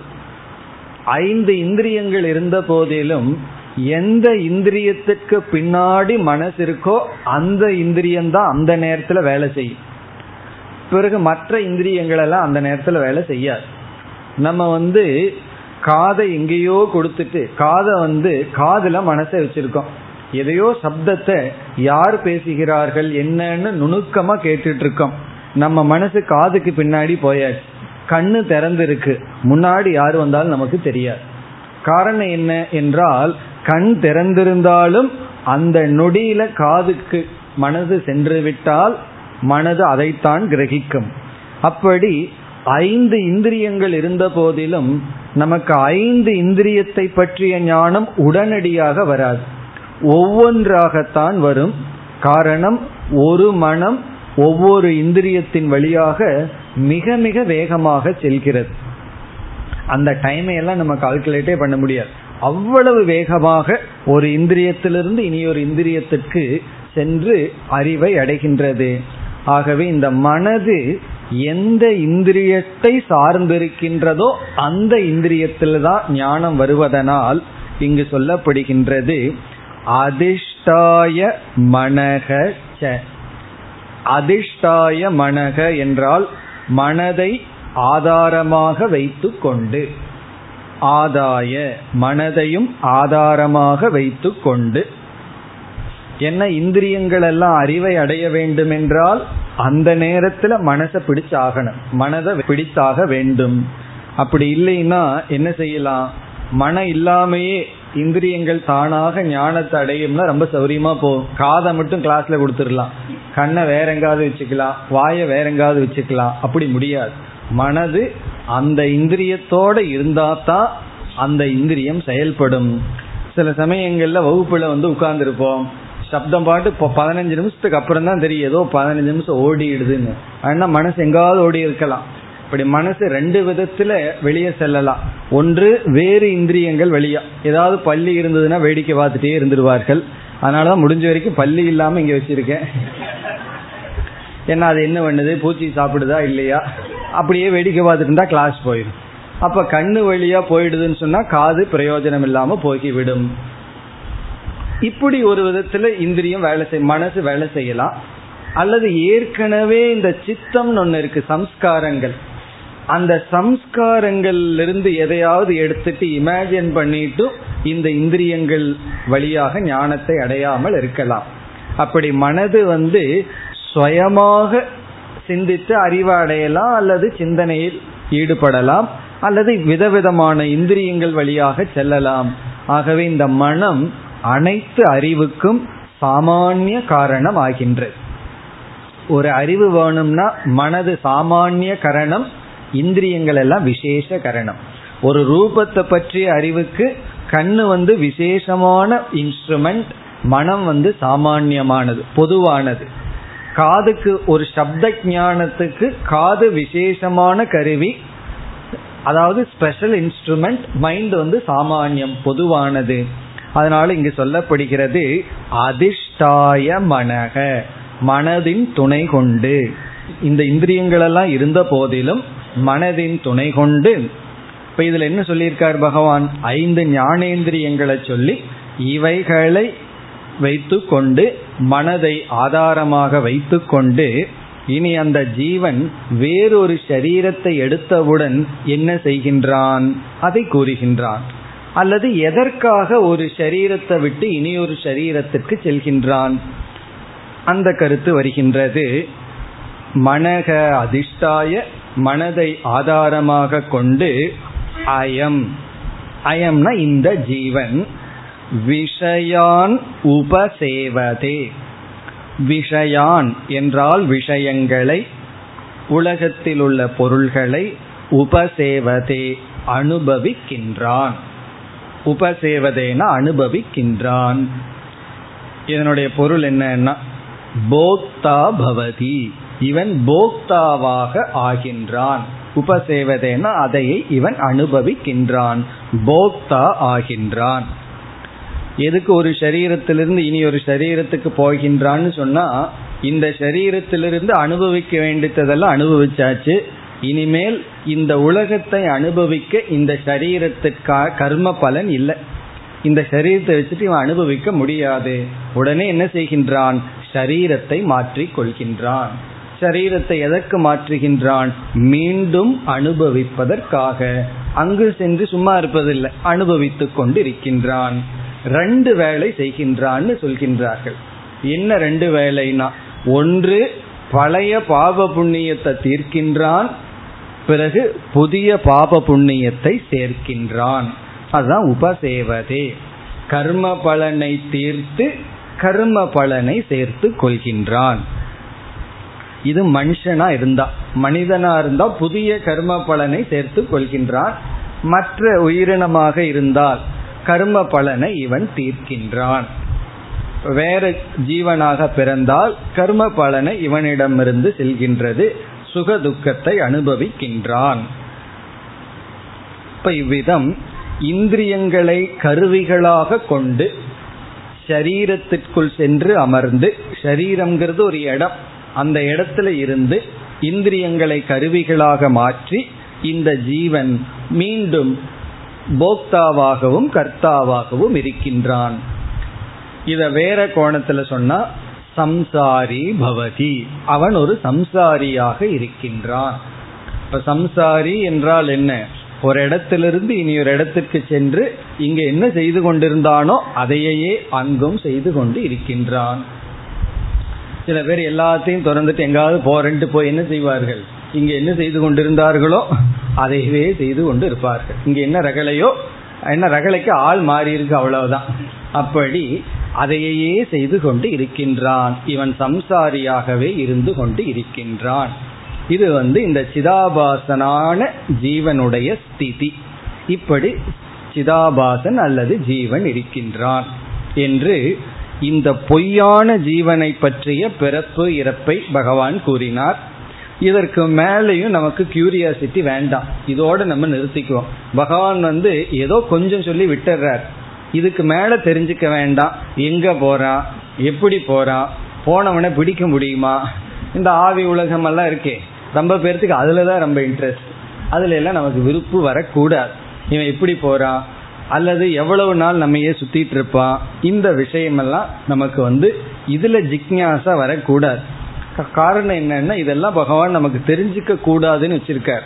ஐந்து இந்திரியங்கள் இருந்த போதிலும் எந்த இந்திரியத்துக்கு பின்னாடி மனசு இருக்கோ அந்த இந்திரியம் தான் அந்த நேரத்தில் வேலை செய்யும். பிறகு மற்ற இந்திரியங்கள் எல்லாம் அந்த நேரத்தில் வேலை செய்யாது. நம்ம வந்து காதை எங்கேயோ கொடுத்துட்டு காதை வந்து காதுல மனசை வச்சிருக்கோம். எதையோ சப்தத்தை யார் பேசுகிறார்கள் என்னன்னு நுணுக்கமா கேட்டுட்டு இருக்கோம் நம்ம மனசு காதுக்கு பின்னாடி போயாச்சு. கண்ணு திறந்திருக்கு. முன்னாடி யார் வந்தாலும் நமக்கு தெரியாது. காரணம் என்ன என்றால் கண் திறந்திருந்தாலும் அந்த நொடியில காதுக்கு மனது சென்று விட்டால் மனது அதைத்தான் கிரகிக்கும். அப்படி ஐந்து இந்திரியங்கள் இருந்த போதிலும் நமக்கு ஐந்து இந்திரியத்தை பற்றிய ஞானம் உடனடியாக வராது. ஒவ்வொன்றாகத்தான் வரும். காரணம் ஒரு மனம் ஒவ்வொரு இந்திரியத்தின் வழியாக மிக மிக வேகமாக செல்கிறது. அந்த டைமை எல்லாம் நம்ம கால்குலேட்டே பண்ண முடியாது. அவ்வளவு வேகமாக ஒரு இந்திரியத்திலிருந்து இனி ஒரு இந்திரியத்திற்கு சென்று அறிவை அடைகின்றது. ஆகவே இந்த மனது எந்த இந்திரியத்தை சார்ந்திருக்கின்றதோ அந்த இந்திரியத்தில் தான் ஞானம் வருவதனால் இங்கு சொல்லப்படுகின்றது. அதிஷ்டாய மனக அதிஷ்டாய மனக என்றால் மனதை ஆதாரமாக வைத்து கொண்டு ஆதாய மனதையும் ஆதாரமாக வைத்து கொண்டு என்ன இந்திரியங்கள் எல்லாம் அறிவை அடைய வேண்டும் என்றால் அந்த நேரத்துல மனசை பிடிச்சாகணும். மனதை பிடித்தாக வேண்டும். அப்படி இல்லைன்னா என்ன செய்யலாம்? மனம் இல்லாமையே இந்திரியங்கள் தானாக ஞானத்தை அடையும்னா ரொம்ப சௌரியமா போகும். காதை மட்டும் கிளாஸ்ல கொடுத்துடலாம். கண்ணை வேற எங்காவது வச்சுக்கலாம். வாயை வேற எங்காவது வச்சுக்கலாம். அப்படி முடியாது. மனது அந்த இந்திரியத்தோட இருந்தா தான் அந்த இந்திரியம் செயல்படும். சில சமயங்கள்ல வகுப்புல வந்து உட்கார்ந்துருப்போம். சப்தம் பாட்டு இப்போ பதினஞ்சு நிமிஷத்துக்கு அப்புறம் தான் தெரியும். ஏதோ பதினஞ்சு நிமிஷம் ஓடிடுதுன்னு. ஆனா மனசு எங்காவது ஓடி இருக்கலாம். இப்படி மனசு ரெண்டு விதத்துல வெளியே செல்லலாம். ஒன்று வேறு இந்திரியங்கள் வெளியா. ஏதாவது பள்ளி இருந்ததுன்னா வேடிக்கை பார்த்துட்டே இருந்துருவார்கள். அதனாலதான் முடிஞ்ச வரைக்கும் பள்ளி இல்லாம இங்க வச்சிருக்கேன். ஏன்னா அது என்ன பண்ணுது? பூச்சி சாப்பிடுதா இல்லையா? அப்படியே வேடிக்கை பார்த்துட்டு இருந்தா கிளாஸ் போயிடும் அப்ப கண்ணு வழியா போயிடுதுன்னு சொன்னா காது பிரயோஜனம் இல்லாம போகிவிடும் இப்படி ஒரு விதத்துல இந்திரியம் வேலை செய் மனசு வேலை செய்யலாம். அல்லது ஏற்கனவே இந்த சித்தம்னு ஒன்று இருக்கு சம்ஸ்காரங்கள். அந்த சம்ஸ்காரங்கள்ல இருந்து எதையாவது எடுத்துட்டு இமேஜின் பண்ணிட்டு இந்த இந்திரியங்கள் வழியாக ஞானத்தை அடையாமல் இருக்கலாம். அப்படி மனது வந்து சுயமாக சிந்தித்து அறிவடையலாம் அல்லது சிந்தனையில் ஈடுபடலாம் அல்லது விதவிதமான இந்திரியங்கள் வழியாக செல்லலாம். ஆகவே இந்த மனம் அனைத்து அறிவுக்கும் சாமானிய காரணம் ஆகின்றது. ஒரு அறிவு வேணும்னா மனது சாமானிய கரணம் இந்திரியங்கள் எல்லாம் விசேஷ கரணம். ஒரு ரூபத்தை பற்றிய அறிவுக்கு கண்ணு வந்து விசேஷமான இன்ஸ்ட்ருமெண்ட் மனம் வந்து சாமானியமானது பொதுவானது. காதுக்கு ஒரு சப்த ஞானத்துக்கு காது விசேஷமான கருவி. அதாவது ஸ்பெஷல் இன்ஸ்ட்ருமெண்ட் மைண்ட் வந்து சாமானியம் பொதுவானது. அதனால இங்கு சொல்லப்படுகிறது அதிஷ்டாய மனக மனதின் துணை கொண்டு. இந்த இந்திரியங்களெல்லாம் இருந்த போதிலும் மனதின் துணை கொண்டு. இப்ப இதுல என்ன சொல்லியிருக்கார் பகவான்? ஐந்து ஞானேந்திரியங்களை சொல்லி இவைகளை வைத்து கொண்டு மனதை ஆதாரமாக வைத்து கொண்டு இனி அந்த ஜீவன் வேறொரு சரீரத்தை எடுத்தவுடன் என்ன செய்கின்றான்? அதை கூறுகின்றான். அல்லது எதற்காக ஒரு சரீரத்தை விட்டு இனி ஒரு சரீரத்திற்கு செல்கின்றான்? அந்த கருத்து வருகின்றது. மனக அதிஷ்டாய மனதை ஆதாரமாக கொண்டு அயம். அயம்னா இந்த ஜீவன். விஷயான் உபசேவதே. விஷயான் என்றால் விஷயங்களை உலகத்தில் உள்ள பொருள்களை உபசேவதே அனுபவிக்கின்றான். உபசேவதேன அனுபவிக்கின்றான். இதனுடைய பொருள் என்னன்னா போக்தா பவதி. இவன் போக்தாவாக ஆகின்றான். உபசேவதேன அதையை இவன் அனுபவிக்கின்றான். போக்தா ஆகின்றான். எதுக்கு ஒரு சரீரத்திலிருந்து இனி ஒரு சரீரத்துக்கு போகின்றான்னு சொன்னா இந்த சரீரத்திலிருந்து அனுபவிக்க வேண்டியதெல்லாம் அனுபவிச்சாச்சு. இனிமேல் இந்த உலகத்தை அனுபவிக்க இந்த சரீரத்துக்காக கர்ம பலன் இல்லை. இந்த சரீரத்தை வச்சுட்டு இவன் அனுபவிக்க முடியாது. உடனே என்ன செய்கின்றான்? சரீரத்தை மாற்றி கொள்கின்றான். சரீரத்தை எதற்கு மாற்றுகின்றான்? மீண்டும் அனுபவிப்பதற்காக. அங்கு சென்று சும்மா இருப்பதில்லை அனுபவித்துக் கொண்டு இருக்கின்றான் ரெண்டு வேலை செய்கின்றான்னு சொல்கின்றார்கள். என்ன ரெண்டு வேலைனா? ஒன்று பழைய பாப புண்ணியத்தை தீர்க்கின்றான் பிறகு புதிய பாப புண்ணியத்தை சேர்க்கின்றான். அதுதான் உபசேவதே. கர்ம பலனை தீர்த்து கர்ம பலனை சேர்த்து கொள்கின்றான். இது மனுஷனா இருந்தா மனிதனா இருந்தா புதிய கர்ம பலனை சேர்த்து கொள்கின்றான். மற்ற உயிரினமாக இருந்தால் கர்ம பலனை இவன் தீர்க்கின்றான். வேற ஜீவனாக பிறந்தால் கர்ம பலனை இவனிடமிருந்து செல்கின்றது. சுக துக்கத்தை அனுபவிக்கின்றான். இப்ப இவ்விதம் இந்திரியங்களை கருவிகளாக கொண்டு சரீரத்திற்குள் சென்று அமர்ந்து சரீரம்ங்கிறது ஒரு இடம். அந்த இடத்துல இருந்து இந்திரியங்களை கருவிகளாக மாற்றி இந்த ஜீவன் மீண்டும் போக்தாவாகவும் கர்த்தாவாகவும் இருக்கின்றான். இத வேற கோணத்துல சொன்னா சம்சாரி பவதி. அவன் ஒரு சம்சாரியாக இருக்கின்றான். இப்ப சம்சாரி என்றால் என்ன? ஒரு இடத்திலிருந்து இனி ஒரு இடத்திற்கு சென்று இங்க என்ன செய்து கொண்டிருந்தானோ அதையே அங்கும் செய்து கொண்டு இருக்கின்றான். சில பேர் எல்லாத்தையும் திறந்துட்டு எங்காவது போறேன்ட்டு போய் என்ன செய்வார்கள்? இங்க என்ன செய்து கொண்டிருந்தார்களோ அதையவே செய்து கொண்டு இருப்பார்கள் இங்க என்ன ரகலையோ என்ன ரகலைக்கு ஆள் மாறி இருக்கு அவ்வளவுதான். அப்படி அதையே செய்து கொண்டு இருக்கின்றான். இவன் சம்சாரியாகவே இருந்து கொண்டு இருக்கின்றான். இது வந்து இந்த சிதாபாசனான ஜீவனுடைய ஸ்திதி. இப்படி சிதாபாசன் அல்லது ஜீவன் இருக்கின்றான் என்று இந்த பொய்யான ஜீவனை பற்றிய பிறப்பு இறப்பை பகவான் கூறினார். இதற்கு மேலேயும் நமக்கு கியூரியாசிட்டி வேண்டாம். இதோட நம்ம நிறுத்திக்குவோம். பகவான் வந்து ஏதோ கொஞ்சம் சொல்லி விட்டுறார் இதுக்கு மேல தெரிஞ்சுக்க வேண்டாம். எங்க போறான் எப்படி போறான் போனவனை பிடிக்க முடியுமா? இந்த ஆவி உலகம் எல்லாம் இருக்கே. ரொம்ப பேர்த்துக்கு அதுல தான் ரொம்ப இன்ட்ரெஸ்ட் அதுல எல்லாம் நமக்கு விருப்பு வரக்கூடாது. இவன் எப்படி போறான் அல்லது எவ்வளவு நாள் நம்மையே சுத்திட்டு இருப்பான்? இந்த விஷயமெல்லாம் நமக்கு வந்து இதுல ஜிக்ஞாசா வரக்கூடாது. காரணம் என்னன்னா இதெல்லாம் பகவான் நமக்கு தெரிஞ்சுக்க கூடாதுன்னு வச்சிருக்கார்.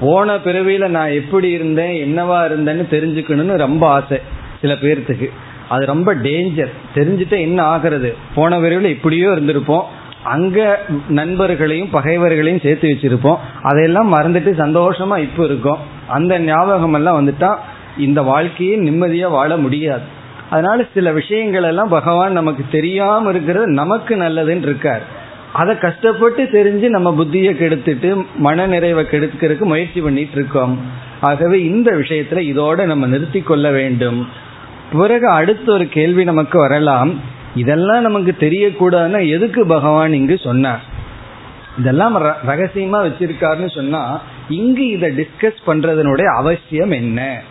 போன பிறவியில நான் எப்படி இருந்தேன் என்னவா இருந்தேன்னு தெரிஞ்சுக்கணும்னு ரொம்ப ஆசை சில பேர்த்துக்கு. அது ரொம்ப டேஞ்சர் தெரிஞ்சுட்டு என்ன ஆகிறது? போன பிறவில இப்படியோ இருந்திருப்போம். அங்க நண்பர்களையும் பகைவர்களையும் சேர்த்து வச்சிருப்போம். அதையெல்லாம் மறந்துட்டு சந்தோஷமா இப்போ இருக்கும். அந்த ஞாபகம் எல்லாம் வந்துட்டா இந்த வாழ்க்கையை நிம்மதியா வாழ முடியாது. அதனால சில விஷயங்கள் எல்லாம் பகவான் நமக்கு தெரியாம இருக்கிறது நமக்கு நல்லதுன்னு இருக்கார். அதை கஷ்டப்பட்டு தெரிஞ்சு நம்ம புத்தியை கெடுத்துட்டு மன நிறைவை கெடுக்கிறதுக்கு முயற்சி பண்ணிட்டு இருக்கோம் ஆகவே இந்த விஷயத்துல இதோட நம்ம நிறுத்தி கொள்ள வேண்டும். பிறகு அடுத்த ஒரு கேள்வி நமக்கு வரலாம். இதெல்லாம் நமக்கு தெரியக்கூடாதுன்னா எதுக்கு பகவான் இங்கு சொன்னார்? இதெல்லாம் ரகசியமா வச்சிருக்காருன்னு சொன்னா இங்கு இதை டிஸ்கஸ் பண்றதனுடைய அவசியம் என்ன?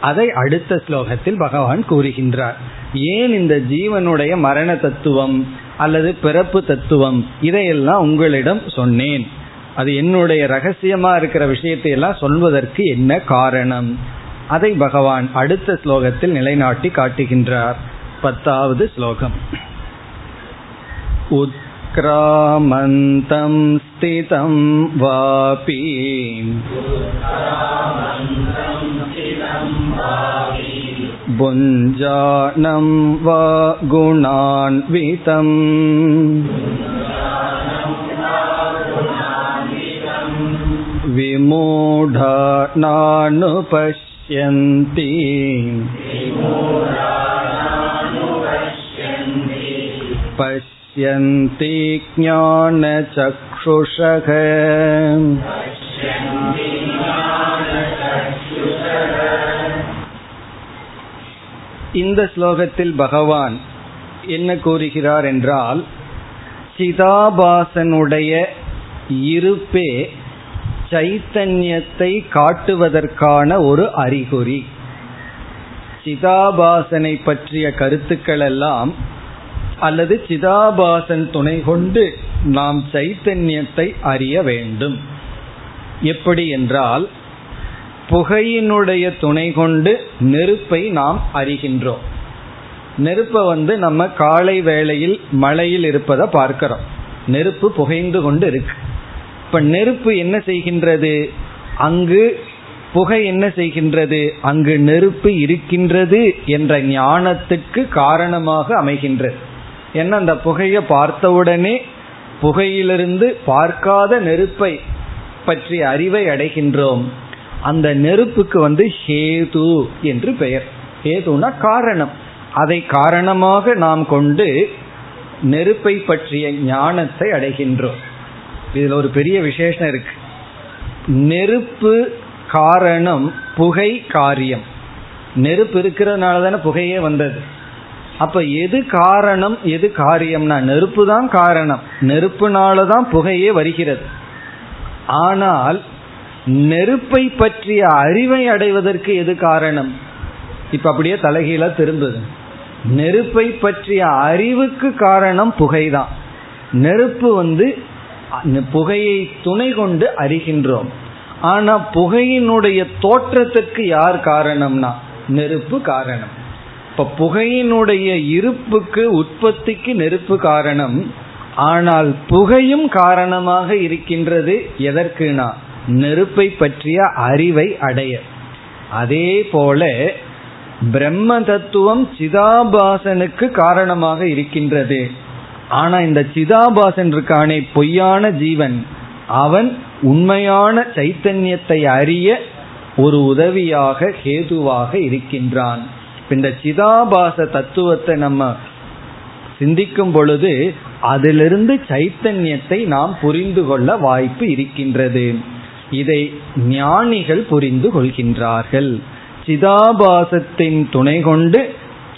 அதை அடுத்த ஸ்லோகத்தில் பகவான் கூறுகின்றார். ஏன் இந்த ஜீவனுடைய மரண தத்துவம்? அல்லது பிறப்பு தத்துவம் இதையெல்லாம் உங்களிடம் சொன்னேன் அது என்னுடைய ரகசியமா இருக்கிற விஷயத்தை எல்லாம் சொல்வதற்கு என்ன காரணம் அதை பகவான் அடுத்த ஸ்லோகத்தில் நிலைநாட்டி காட்டுகின்றார் பத்தாவது ஸ்லோகம் उत्क्रामन्तं स्थितं वापि भुञ्जानं वा गुणान्वितम् विमूढा नानुपश्यन्ति पश्यन्ति ज्ञानचक्षुषः இந்த ஸ்லோகத்தில் பகவான் என்ன கூறுகிறார் என்றால் சிதாபாசனுடைய இருப்பே சைத்தன்யத்தை காட்டுவதற்கான ஒரு அறிகுறி. சிதாபாசனை பற்றிய கருத்துக்கள் எல்லாம் அல்லது சிதாபாசன் துணை கொண்டு நாம் சைத்தன்யத்தை அறிய வேண்டும். எப்படி என்றால் புகையினுடைய துணை கொண்டு நெருப்பை நாம் அறிகின்றோம் நெருப்பை வந்து நம்ம காலை வேளையில் மழையில் இருப்பதை பார்க்கிறோம். நெருப்பு புகைந்து கொண்டு இருக்கு. இப்ப நெருப்பு என்ன செய்கின்றது? அங்கு புகை என்ன செய்கின்றது? அங்கு நெருப்பு இருக்கின்றது என்ற ஞானத்துக்கு காரணமாக அமைகின்றது. ஏன்னா அந்த புகையை பார்த்தவுடனே புகையிலிருந்து பார்க்காத நெருப்பை பற்றிய அறிவை அடைகின்றோம். அந்த நெருப்புக்கு வந்து ஹேது என்று பெயர். ஹேதுனா காரணம். அதை காரணமாக நாம் கொண்டு நெருப்பை பற்றிய ஞானத்தை அடைகின்றோம். இதில் ஒரு பெரிய விசேஷம் இருக்கு. நெருப்பு காரணம் புகை காரியம். நெருப்பு இருக்கிறதுனால தானே புகையே வந்தது. அப்ப எது காரணம் எது காரியம்னா நெருப்பு தான் காரணம். நெருப்புனால தான் புகையே வருகிறது. ஆனால் நெருப்பை பற்றிய அறிவை அடைவதற்கு எது காரணம்? இப்ப அப்படியே தலைகீழ திரும்புது. நெருப்பை பற்றிய அறிவுக்கு காரணம் புகைதான். நெருப்பு வந்து புகையை துணை கொண்டு அறிகின்றோம். ஆனா புகையினுடைய தோற்றத்துக்கு யார் காரணம்னா? நெருப்பு காரணம். இப்ப புகையினுடைய இருப்புக்கு உற்பத்திக்கு நெருப்பு காரணம். ஆனால் புகையும் காரணமாக இருக்கின்றது எதற்குனா? நெருப்பை பற்றிய அறிவை அடைய. அதே போல பிரம்ம தத்துவம் சிதாபாசனுக்கு காரணமாக இருக்கின்றது. ஆனா இந்த சிதாபாசன் இருக்கானே பொய்யான ஜீவன். அவன் உண்மையான சைத்தன்யத்தை அறிய ஒரு உதவியாக ஹேதுவாக இருக்கின்றான். இந்த சிதாபாச தத்துவத்தை நம்ம சிந்திக்கும் பொழுது அதிலிருந்து சைத்தன்யத்தை நாம் புரிந்து கொள்ள வாய்ப்பு இருக்கின்றது. இதை ஞானிகள் புரிந்து கொள்கின்றார்கள். சிதாபாசத்தின் துணை கொண்டு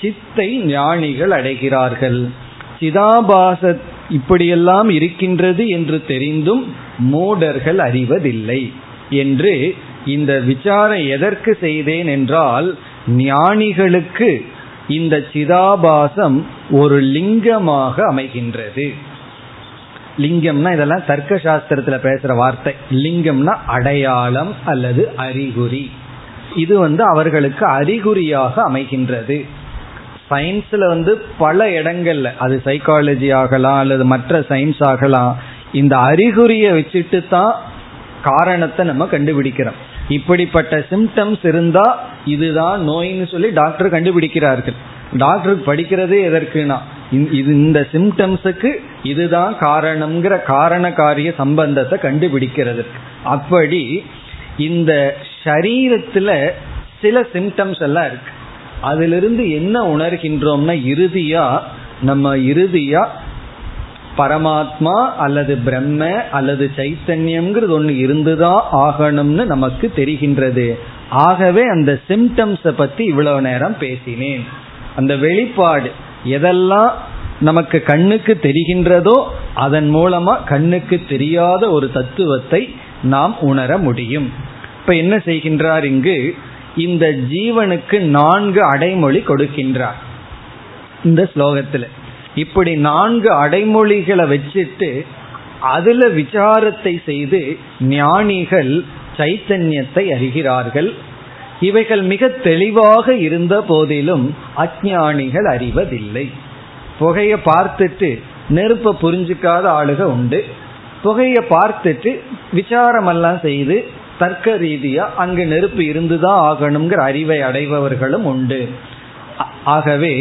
சித்தை ஞானிகள் அடைகிறார்கள். சிதாபாச இப்படியெல்லாம் இருக்கின்றது என்று தெரிந்தும் மூடர்கள் அறிவதில்லை என்று இந்த விசாரம் எதற்கு செய்தேன் என்றால் ஞானிகளுக்கு இந்த சிதாபாசம் ஒரு லிங்கமாக அமைகின்றது. லிங்கம்னா இதெல்லாம் தர்க்க சாஸ்திரத்துல பேசுற வார்த்தை. லிங்கம்னா அடையாளம் அல்லது அறிகுறி. இது வந்து அவர்களுக்கு அறிகுறியாக அமைகின்றது. சயின்ஸ்ல வந்து பல இடங்கள்ல அது சைக்காலஜி ஆகலாம் அல்லது மற்ற சயின்ஸ் ஆகலாம் இந்த அறிகுறியை வச்சுட்டு தான் காரணத்தை நம்ம கண்டுபிடிக்கிறோம். இப்படிப்பட்ட சிம்டம்ஸ் இருந்தா இதுதான் நோயின்னு சொல்லி டாக்டர் கண்டுபிடிக்கிறார்கள். டாக்டருக்கு படிக்கிறதே எதற்குனா இது இந்த சிம்டம்ஸுக்கு இதுதான் காரணம்ங்கிற காரண காரிய சம்பந்தத்தை கண்டுபிடிக்கிறது. அப்படி இந்த சரீரத்துல சில சிம்டம்ஸ் எல்லாம் இருக்கு. அதிலிருந்து என்ன உணர்கின்றோம்னா இறுதியா நம்ம இறுதியா பரமாத்மா அல்லது பிரம்ம அல்லது சைத்தன்யம்ங்கிறது ஒன்று இருந்துதான் ஆகணும்னு நமக்கு தெரிகின்றது. ஆகவே அந்த சிம்டம்ஸை பத்தி இவ்வளவு நேரம் பேசினேன். அந்த வெளிப்பாடு எதெல்லாம் நமக்கு கண்ணுக்கு தெரிகின்றதோ அதன் மூலமா கண்ணுக்கு தெரியாத ஒரு தத்துவத்தை நாம் உணர முடியும். இப்ப என்ன செய்கின்றார் இங்கு? இந்த ஜீவனுக்கு நான்கு அடைமொழி கொடுக்கின்றார். இந்த ஸ்லோகத்தில். இப்படி நான்கு அடைமொழிகளை வச்சுட்டு அதுல விசாரத்தை செய்து ஞானிகள் சைத்தன்யத்தை அறிகிறார்கள். இவைகள் மிக தெளிவாக இருந்த போதிலும் அஜானிகள் அறிவதில்லை. புகையை பார்த்துட்டு நெருப்பை புரிஞ்சுக்காத ஆளுக உண்டு. புகையை பார்த்துட்டு விசாரமெல்லாம் செய்து தர்க்க ரீதியா அங்கு நெருப்பு இருந்துதான் ஆகணுங்கிற அறிவை அடைபவர்களும் உண்டு. ஆகவே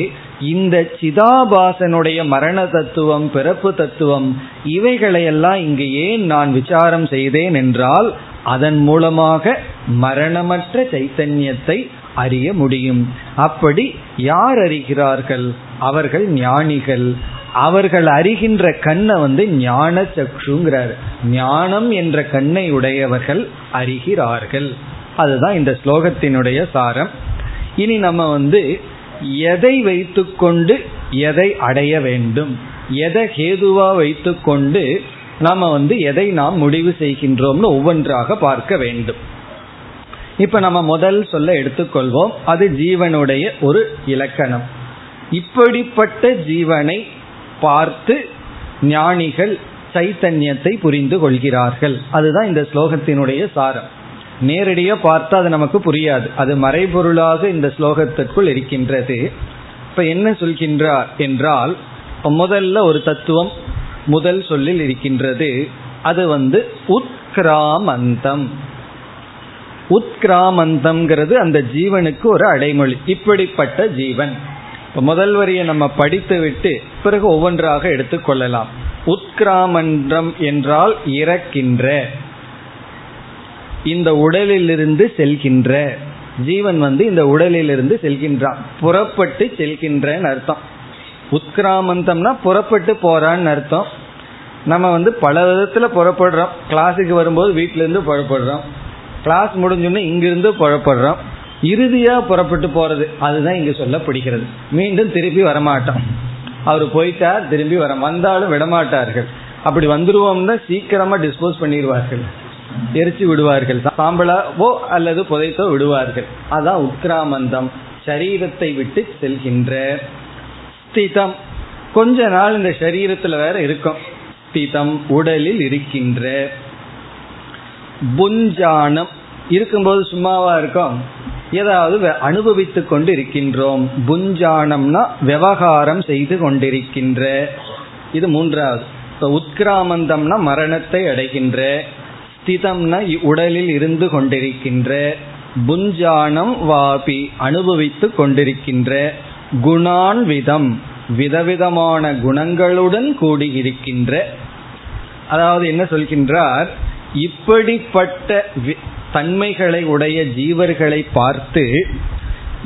இந்த சிதாபாசனுடைய மரண தத்துவம் பிறப்பு தத்துவம் இவைகளையெல்லாம் இங்கு ஏன் நான் விசாரம் செய்தேன் என்றால் அதன் மூலமாக மரணமற்ற சைத்தன்யத்தை அறிய முடியும். அப்படி யார் அறிகிறார்கள்? அவர்கள் ஞானிகள். அவர்கள் அறிகின்ற கண்ணை வந்து ஞான சக்ஷுங்கிறார். ஞானம் என்ற கண்ணை உடையவர்கள் அறிகிறார்கள். அதுதான் இந்த ஸ்லோகத்தினுடைய சாரம். இனி நம்ம வந்து எதை வைத்துக்கொண்டு எதை அடைய வேண்டும்? எதை ஹேதுவா வைத்துக்கொண்டு நாம வந்து எதை நாம் முடிவு செய்கின்றோம்னு ஒவ்வொன்றாக பார்க்க வேண்டும். இப்ப நம்ம முதல் சொல்ல எடுத்துக்கொள்வோம். அது ஜீவனுடைய ஒரு இலக்கணம். இப்படிப்பட்ட ஜீவனை பார்த்து ஞானிகள் சைத்தன்யத்தை புரிந்து கொள்கிறார்கள். அதுதான் இந்த ஸ்லோகத்தினுடைய சாரம். நேரடியாக பார்த்தா அது நமக்கு புரியாது. அது மறைபொருளாக இந்த ஸ்லோகத்திற்குள் இருக்கின்றது. இப்ப என்ன சொல்கின்றார் என்றால் முதல்ல ஒரு தத்துவம் முதல் சொல்லில் இருக்கின்றது. அது வந்து உத்கிராமந்தம். உத்கிராமந்தம்ங்கிறது அந்த ஜீவனுக்கு ஒரு அடைமொழி இப்படிப்பட்ட ஜீவன். இப்போ முதல் வரியை நம்ம படித்து விட்டு பிறகு ஒவ்வொன்றாக எடுத்துக்கொள்ளலாம் உத்கிராமன்றம் என்றால் இறக்கின்ற இந்த உடலிலிருந்து செல்கின்ற. ஜீவன் வந்து இந்த உடலிலிருந்து செல்கின்றான் புறப்பட்டு செல்கின்றன்னு அர்த்தம். உத்கிராமந்தம்னா புறப்பட்டு போறான்னு அர்த்தம். நம்ம வந்து பல விதத்துல புறப்படுறோம். கிளாஸுக்கு வரும்போது வீட்டில இருந்து புறப்படுறோம். கிளாஸ் முடிஞ்சோடனே இங்கிருந்து புறப்படுறோம். இறுதியா புறப்பட்டு போறது அதுதான் இங்க பிடிக்கிறது மீண்டும் திருப்பி வரமாட்டோம். அவர் போயிட்டார் திரும்பி வர வந்தாலும் விடமாட்டார்கள். அப்படி வந்துருவோம்னா சீக்கிரமா டிஸ்போஸ் பண்ணிடுவார்கள். எரிச்சு விடுவார்கள். சாம்பலாவோ அல்லது புதைத்தோ விடுவார்கள். அதான் உத்கிராமந்தம். சரீரத்தை விட்டு செல்கின்ற ஸ்திதம் கொஞ்ச நாள் இந்த சரீரத்துல வேற இருக்கும். ஸ்திதம் உடலில் இருக்கின்ற புஞ்சானம் இருக்கும்போது சும்மாவா இருக்கும். ஏதாவது அனுபவித்து கொண்டு இருக்கின்றோம் புஞ்சானம்னா விவகாரம் செய்து கொண்டிருக்கின்ற. இது மூன்றாவது. உத்கிராமந்தம்னா மரணத்தை அடைகின்ற. ஸ்திதம்னா உடலில் இருந்து கொண்டிருக்கின்ற. புஞ்சானம் வாபி அனுபவித்து கொண்டிருக்கின்ற. குணான்விதம் விதவிதமான குணங்களுடன் கூடி இருக்கின்ற அதாவது என்ன சொல்கின்றார்? இப்படிப்பட்ட தன்மைகளை உடைய ஜீவர்களை பார்த்து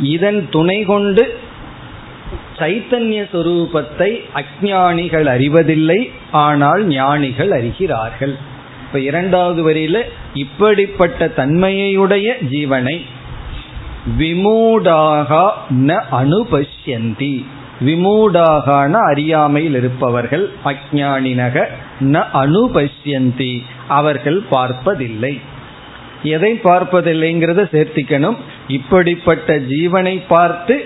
இதன் துணை கொண்டு சைத்தன்ய சொரூபத்தை அஜானிகள் அறிவதில்லை ஆனால் ஞானிகள் அறிகிறார்கள். இப்ப இரண்டாவது வரியில இப்படிப்பட்ட தன்மையுடைய ஜீவனை விமூடாக ந அனுபஷ்யந்தி. விமூடாகான அறியாமையில் இருப்பவர்கள் அஜானினக ந அனுபஷ்யந்தி. அவர்கள் பார்ப்பதில்லை. எதை பார்ப்பதில்லைங்கிறத சேர்த்திக்கணும். இப்படிப்பட்ட ஜீவனை பார்த்து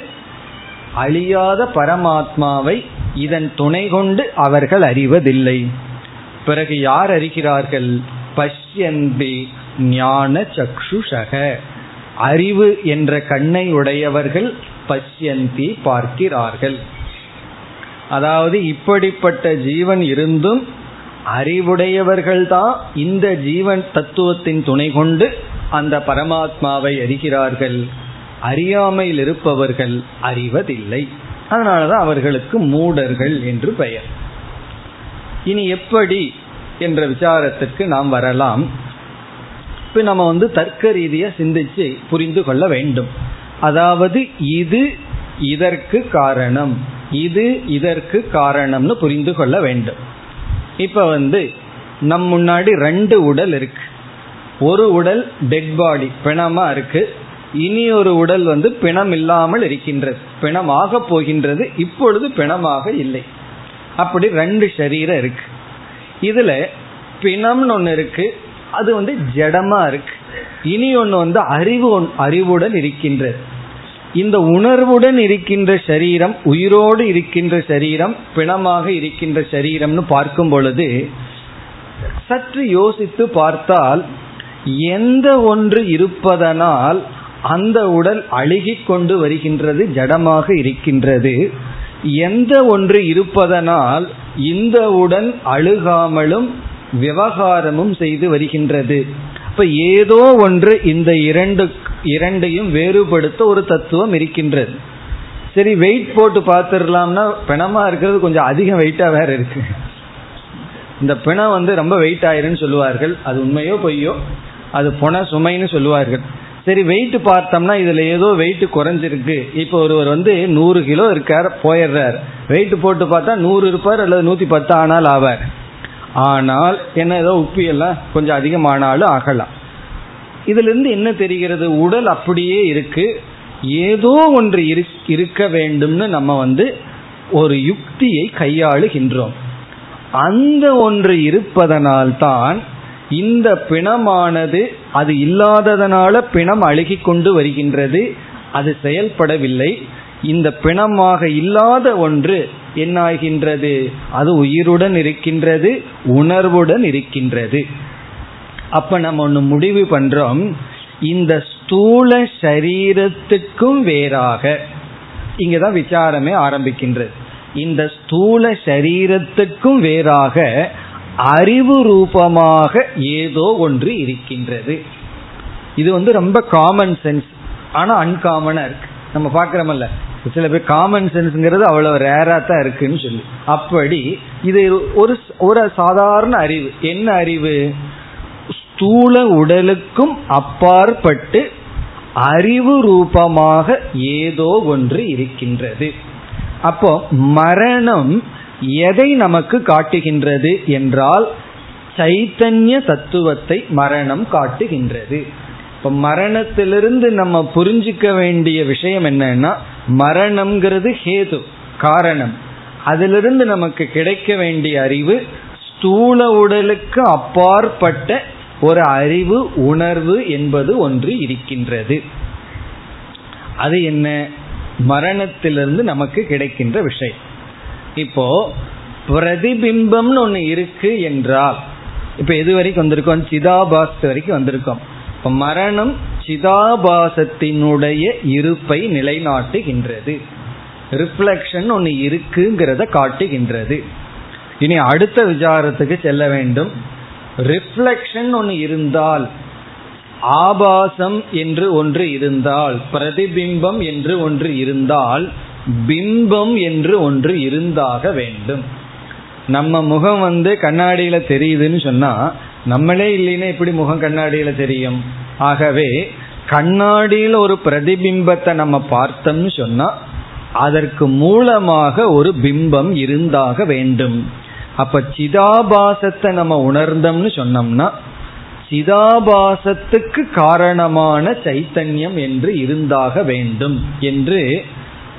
அழியாத பரமாத்மாவை இதன் துணை கொண்டு அவர்கள் அறிவதில்லை. பிறகு யார் அறிகிறார்கள்? பஷ்யந்தி ஞான சக்ஷுஷக அறிவு என்ற கண்ணை உடையவர்கள் பஷ்யந்தி பார்க்கிறார்கள். அதாவது இப்படிப்பட்ட ஜீவன் இருந்தும் அறிவுடையவர்கள்தான் இந்த ஜீவன் தத்துவத்தின் துணை கொண்டு அந்த பரமாத்மாவை அறிகிறார்கள். அறியாமையில் இருப்பவர்கள் அறிவதில்லை. அதனாலதான் அவர்களுக்கு மூடர்கள் என்று பெயர். இனி எப்படி என்ற விசாரத்துக்கு நாம் வரலாம். இப்ப நம்ம வந்து தர்க்க ரீதியா சிந்திச்சு புரிந்து கொள்ள வேண்டும். அதாவது இது இதற்கு காரணம் இது இதற்கு காரணம்னு புரிந்து கொள்ள வேண்டும். இப்ப வந்து நம் முன்னாடி ரெண்டு உடல் இருக்கு. ஒரு உடல் டெட் பாடி பிணமா இருக்கு. இனி ஒரு உடல் வந்து பிணம் இல்லாமல் இருக்கின்றது. பிணமாக போகின்றது இப்பொழுது பிணமாக இல்லை. அப்படி ரெண்டு சரீரம் இருக்கு. இதுல பிணம்னு ஒன்று இருக்கு அது வந்து ஜடமா இருக்கு. இனி ஒன்று வந்து அறிவு அறிவுடன் இருக்கின்றது இந்த உணர்வுடன் இருக்கின்ற சரீரம் உயிரோடு இருக்கின்ற சரீரம் பிணமாக இருக்கின்ற சரீரம்னு பார்க்கும் பொழுது சற்று யோசித்து பார்த்தால் எந்த ஒன்று இருப்பதனால் அந்த உடல் அழுகி கொண்டு வருகின்றது ஜடமாக இருக்கின்றது. எந்த ஒன்று இருப்பதனால் இந்த உடல் அழுகாமலும் விவகாரமும் செய்து வருகின்றது. இப்ப ஏதோ ஒன்று இந்த இரண்டு இரண்டையும் வேறுபடுத்த ஒரு தத்துவம் இருக்கின்றது. சரி வெயிட் போட்டு பார்த்துடலாம்னா பிணமா இருக்கிறது கொஞ்சம் அதிகம் வெயிட்டா வேற இருக்கு. இந்த பிணம் வந்து ரொம்ப வெயிட் ஆயிருன்னு சொல்லுவார்கள். அது உண்மையோ பொய்யோ அது புன சுமைன்னு சொல்லுவார்கள். சரி வெயிட் பார்த்தோம்னா இதுல ஏதோ வெயிட் குறைஞ்சிருக்கு. இப்போ ஒருவர் வந்து நூறு கிலோ இருக்கார் போயிடுறார். வெயிட் போட்டு பார்த்தா நூறு இருப்பார் அல்லது நூத்தி பத்து ஆனால் ஆவார். ஆனால் என்ன ஏதோ உப்பி எல்லாம் கொஞ்சம் அதிகமானாலும் ஆகலாம் இதுல இருந்து என்ன தெரிகிறது? உடல் அப்படியே இருக்கு. ஏதோ ஒன்று இருக்க வேண்டும்னு நம்ம வந்து ஒரு யுக்தியை கையாளுகின்றோம். அந்த ஒன்று இருப்பதனால்தான் இந்த பிணமானது அது இல்லாததனால பிணம் அழுகி கொண்டு வருகின்றது. அது செயல்படவில்லை. இந்த பிணமாக இல்லாத ஒன்று என்னாகின்றது? அது உயிருடன் இருக்கின்றது உணர்வுடன் இருக்கின்றது. அப்ப நம்ம ஒன்று முடிவு பண்றோம். இந்த ஸ்தூல சரீரத்துக்கும் வேறாக. இங்கதான் விசாரமே ஆரம்பிக்கின்றது. இந்த ஸ்தூல சரீரத்துக்கும் வேறாக அறிவு ரூபமாக ஏதோ ஒன்று இருக்கின்றது. இது வந்து ரொம்ப காமன் சென்ஸ் ஆனா அன்காமனா இருக்கு. நம்ம பாக்கிறோமல்ல சில பேர் காமன் சென்ஸ்ங்கிறது அவ்வளவு ரேரா தான் இருக்குன்னு சொல்லி. அப்படி இது ஒரு ஒரு சாதாரண அறிவு. என்ன அறிவு? ஸ்தூல உடலுக்கும் அப்பாற்பட்டு அறிவு ரூபமாக ஏதோ ஒன்று இருக்கின்றது. அப்போ மரணம் எதை நமக்கு காட்டுகின்றது என்றால் சைத்தன்ய தத்துவத்தை மரணம் காட்டுகின்றது. இப்ப மரணத்திலிருந்து நம்ம புரிஞ்சுக்க வேண்டிய விஷயம் என்னன்னா மரணம்ங்கிறது ஹேது காரணம். அதிலிருந்து நமக்கு கிடைக்க வேண்டிய அறிவு ஸ்தூல உடலுக்கு அப்பாற்பட்ட ஒரு அறிவு உணர்வு என்பது ஒன்று இருக்கின்றது. அது என்ன? மரணத்திலிருந்து நமக்கு கிடைக்கின்ற விஷயம். இப்போ பிரதிபிம்பம்னு ஒன்று இருக்கு என்றால் இப்ப எது வரைக்கும் வந்திருக்கோம்? சிதாபாஸ்து வரைக்கும் வந்திருக்கோம். இப்ப மரணம் சிதாபாசத்தினுடைய இருப்பை நிலைநாட்டுகின்றது. ரிஃப்ளெக்ஷன் ஒன்று இருக்குங்கிறத காட்டுகின்றது. இனி அடுத்த விசாரத்துக்கு செல்ல வேண்டும். ரிஃப்ளக்ஷன் ஒன்று இருந்தால் ஆபாசம் என்று ஒன்று இருந்தால் பிரதிபிம்பம் என்று ஒன்று இருந்தால் பிம்பம் என்று ஒன்று இருந்தாக வேண்டும். நம்ம முகம் வந்து கண்ணாடியில தெரியுதுன்னு சொன்னா நம்மளே இல்லைன்னா எப்படி முகம் கண்ணாடியில தெரியும்? ஆகவே கண்ணாடியில் ஒரு பிரதிபிம்பத்தை நம்ம பார்த்தோம்னு சொன்னா அதற்கு மூலமாக ஒரு பிம்பம் இருந்தாக வேண்டும். அப்ப சிதாபாசத்தை நம்ம உணர்ந்தோம்னு சொன்னோம்னா சிதாபாசத்துக்கு காரணமான சைத்தன்யம் என்று இருந்தாக வேண்டும் என்று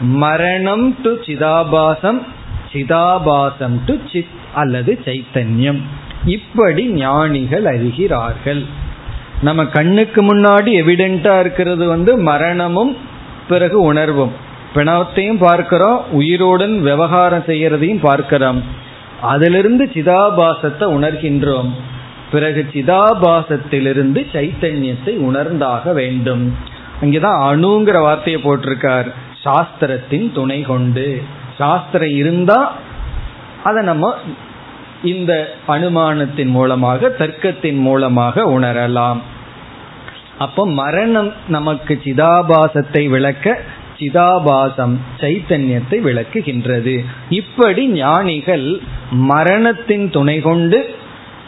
மரணம் டு சிதாபாசம் சிதாபாசம் டு சித் அல்லது சைத்தன்யம். இப்படி ஞானிகள் அறிகிறார்கள். நம்ம கண்ணுக்கு முன்னாடி எவிடென்டா இருக்கிறது வந்து மரணமும் பிறகு உணர்வும். பிணத்தையும் பார்க்கிறோம் உயிரோடன் விவகாரம் செய்யறதையும் பார்க்கிறோம். அதிலிருந்து சிதாபாசத்தை உணர்கின்றோம். பிறகு சிதாபாசத்திலிருந்து சைத்தன்யத்தை உணர்ந்தாக வேண்டும். அங்கேதான் அணுங்கிற வார்த்தையை போட்டிருக்கார். சாஸ்திரத்தின் துணை கொண்டு. சாஸ்திரம் இருந்தா அதை நம்ம இந்த அனுமானத்தின் மூலமாக தர்க்கத்தின் மூலமாக உணரலாம். அப்போ மரணம் நமக்கு சிதாபாசத்தை விளக்க சிதாபாசம் சைத்தன்யத்தை விளக்குகின்றது. இப்படி ஞானிகள் மரணத்தின் துணை கொண்டு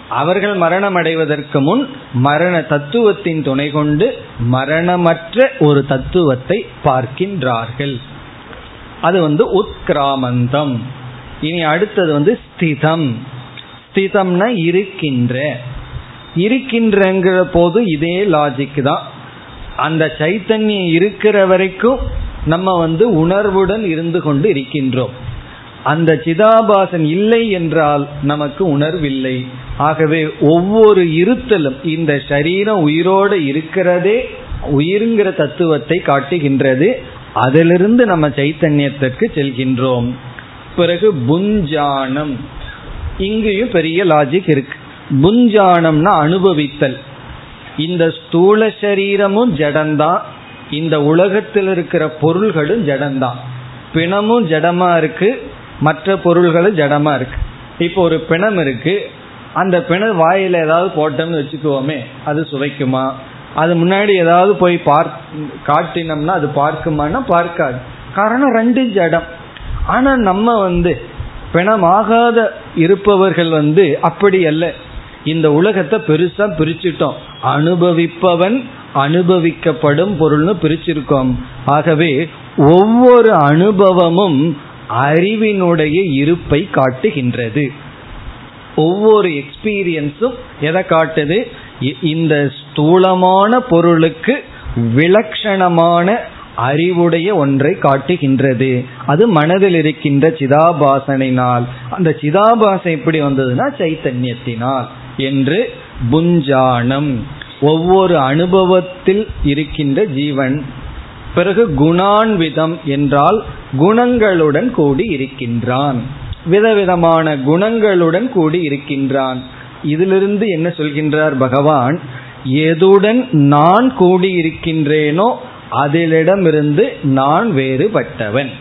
அவர்கள் மரணம் அடைவதற்கு முன் மரண தத்துவத்தின் துணை கொண்டு மரணமற்ற ஒரு தத்துவத்தை பார்க்கின்றார்கள். அது வந்து உத்கிராமந்தம். இனி அடுத்தது வந்து ஸ்திதம். ஸ்திதம்னா இருக்கின்ற. இருக்கின்றங்கிற போது இதே லாஜிக் தான். அந்த சைத்தன்யம் இருக்கிற வரைக்கும் நம்ம வந்து உணர்வுடன் இருந்து கொண்டு இருக்கின்றோம். அந்த சிதாபாசன் இல்லை என்றால் நமக்கு உணர்வில்லை. ஆகவே ஒவ்வொரு இருத்தலும் இந்த சரீரம் உயிரோடு இருக்கிறதே உயிருங்கிற தத்துவத்தை காட்டுகின்றது. அதிலிருந்து நம்ம சைத்தன்யத்திற்கு செல்கின்றோம். பிறகு புஞ்சானம் இங்கேயும் பெரிய லாஜிக் இருக்கு. புஞ்சானம்னா அனுபவித்தல். இந்த ஸ்தூல சரீரமும் ஜடம்தான் இந்த உலகத்தில் இருக்கிற பொருள்களும் ஜடம்தான் பிணமும் ஜடமா இருக்கு. மற்ற பொருள்களும் ஜடமா இருக்கு. இப்போ ஒரு பிணம் இருக்கு. அந்த பிண வாயில ஏதாவது போட்டோம்னு வச்சுக்குவோமே அது சுவைக்குமா? அது முன்னாடி ஏதாவது போய் பார் காட்டினோம்னா அது பார்க்குமானா பார்க்காது. காரணம் ரெண்டு ஜடம். ஆனா நம்ம வந்து பிணமாகாத இருப்பவர்கள் வந்து அப்படி அல்ல. இந்த உலகத்தை பெருசா பிரிச்சுட்டோம். அனுபவிப்பவன் அனுபவிக்கப்படும் பொருள்னு பிரிச்சிருக்கோம். ஆகவே ஒவ்வொரு அனுபவமும் அறிவினுடைய இருப்பை காட்டுகின்றது. ஒவ்வொரு எக்ஸ்பீரியன்ஸும் எதை காட்டுது? இந்த ஸ்தூலமான பொருளுக்கு விலக்ஷணமான அறிவுடைய ஒன்றை காட்டுகின்றது. அது மனதில் இருக்கின்ற சிதாபாசனினால் அந்த சிதாபாசம் எப்படி வந்ததுன்னா சைத்தன்யத்தினால் என்று புஞ்சானம் ஒவ்வொரு அனுபவத்தில் இருக்கின்ற ஜீவன். பிறகு குணான்விதம் என்றால் குணங்களுடன் கூடி இருக்கின்றான். விதவிதமான குணங்களுடன் கூடி இருக்கின்றான். இதிலிருந்து என்ன சொல்கின்றார் பகவான்? எதுடன் நான் கூடி இருக்கின்றேனோ அதிலிடமிருந்து நான் வேறுபட்டவன்.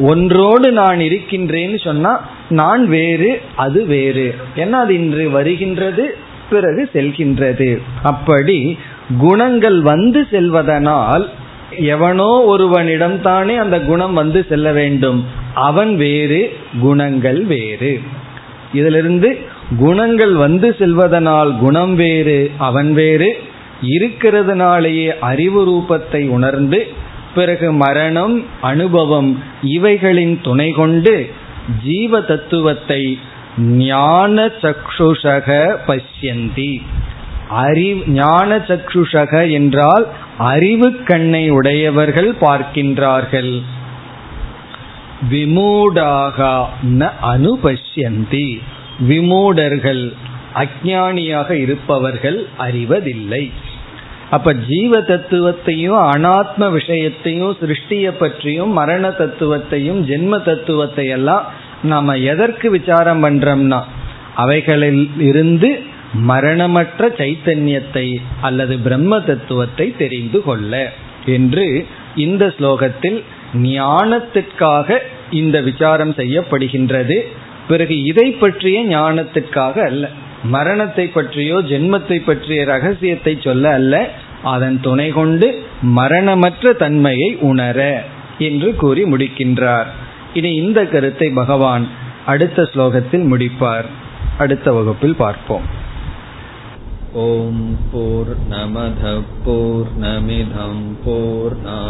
ஒன்றோடு நான் இருக்கின்றேன்னு சொன்னா நான் வேறு அது வேறு. ஏன்னா அது இன்று வருகின்றது பிறகு செல்கின்றது. அப்படி குணங்கள் வந்து செல்வதனால் எவனோ ஒருவனிடம் தானே அந்த குணம் வந்து செல்ல வேண்டும். அவன் வேறு குணங்கள் வேறு. இதிலிருந்து குணங்கள் வந்து செல்வதனால் குணம் வேறு அவன் வேறு இருக்கிறதுனாலேயே அறிவு ரூபத்தை உணர்ந்து பிறகு மரணம் அனுபவம் இவைகளின் துணை கொண்டு ஜீவ தத்துவத்தை ஞான சக்ஷுஷக பஷ்யந்தி. அறிவு ஞான சக்ஷுஷக என்றால் அறிவு கண்ணை உடையவர்கள் பார்க்கின்றார்கள். விமூடாக ந அனுபஷ்யந்தி. விமூடர்கள் அஜானியாக இருப்பவர்கள் அறிவதில்லை. அப்ப ஜீவ தத்துவத்தையும் அனாத்ம விஷயத்தையும் சிருஷ்டிய பற்றியும் மரண தத்துவத்தையும் ஜென்ம தத்துவத்தை எல்லாம் நாம எதற்கு விசாரம் பண்றோம்னா அவைகளில் இருந்து மரணமற்ற சைத்தன்யத்தை அல்லது பிரம்ம தத்துவத்தை தெரிந்து கொள்ள என்று இந்த ஸ்லோகத்தில் ஞானத்திற்காக இந்த விசாரம் செய்யப்படுகின்றது. பிறகு இதை பற்றிய ஞானத்திற்காக அல்ல. மரணத்தை பற்றியோ ஜென்மத்தை பற்றிய ரகசியத்தை சொல்ல அல்ல அதன் துணை கொண்டு மரணமற்ற தன்மையை உணர என்று கூறி முடிக்கின்றார் இனி இந்த கருத்தை பகவான் அடுத்த ஸ்லோகத்தில் முடிப்பார் அடுத்த வகுப்பில் பார்ப்போம் ॐ पूर्णमधपूर्णमिधं पूर्णापूर्णमुदच्छते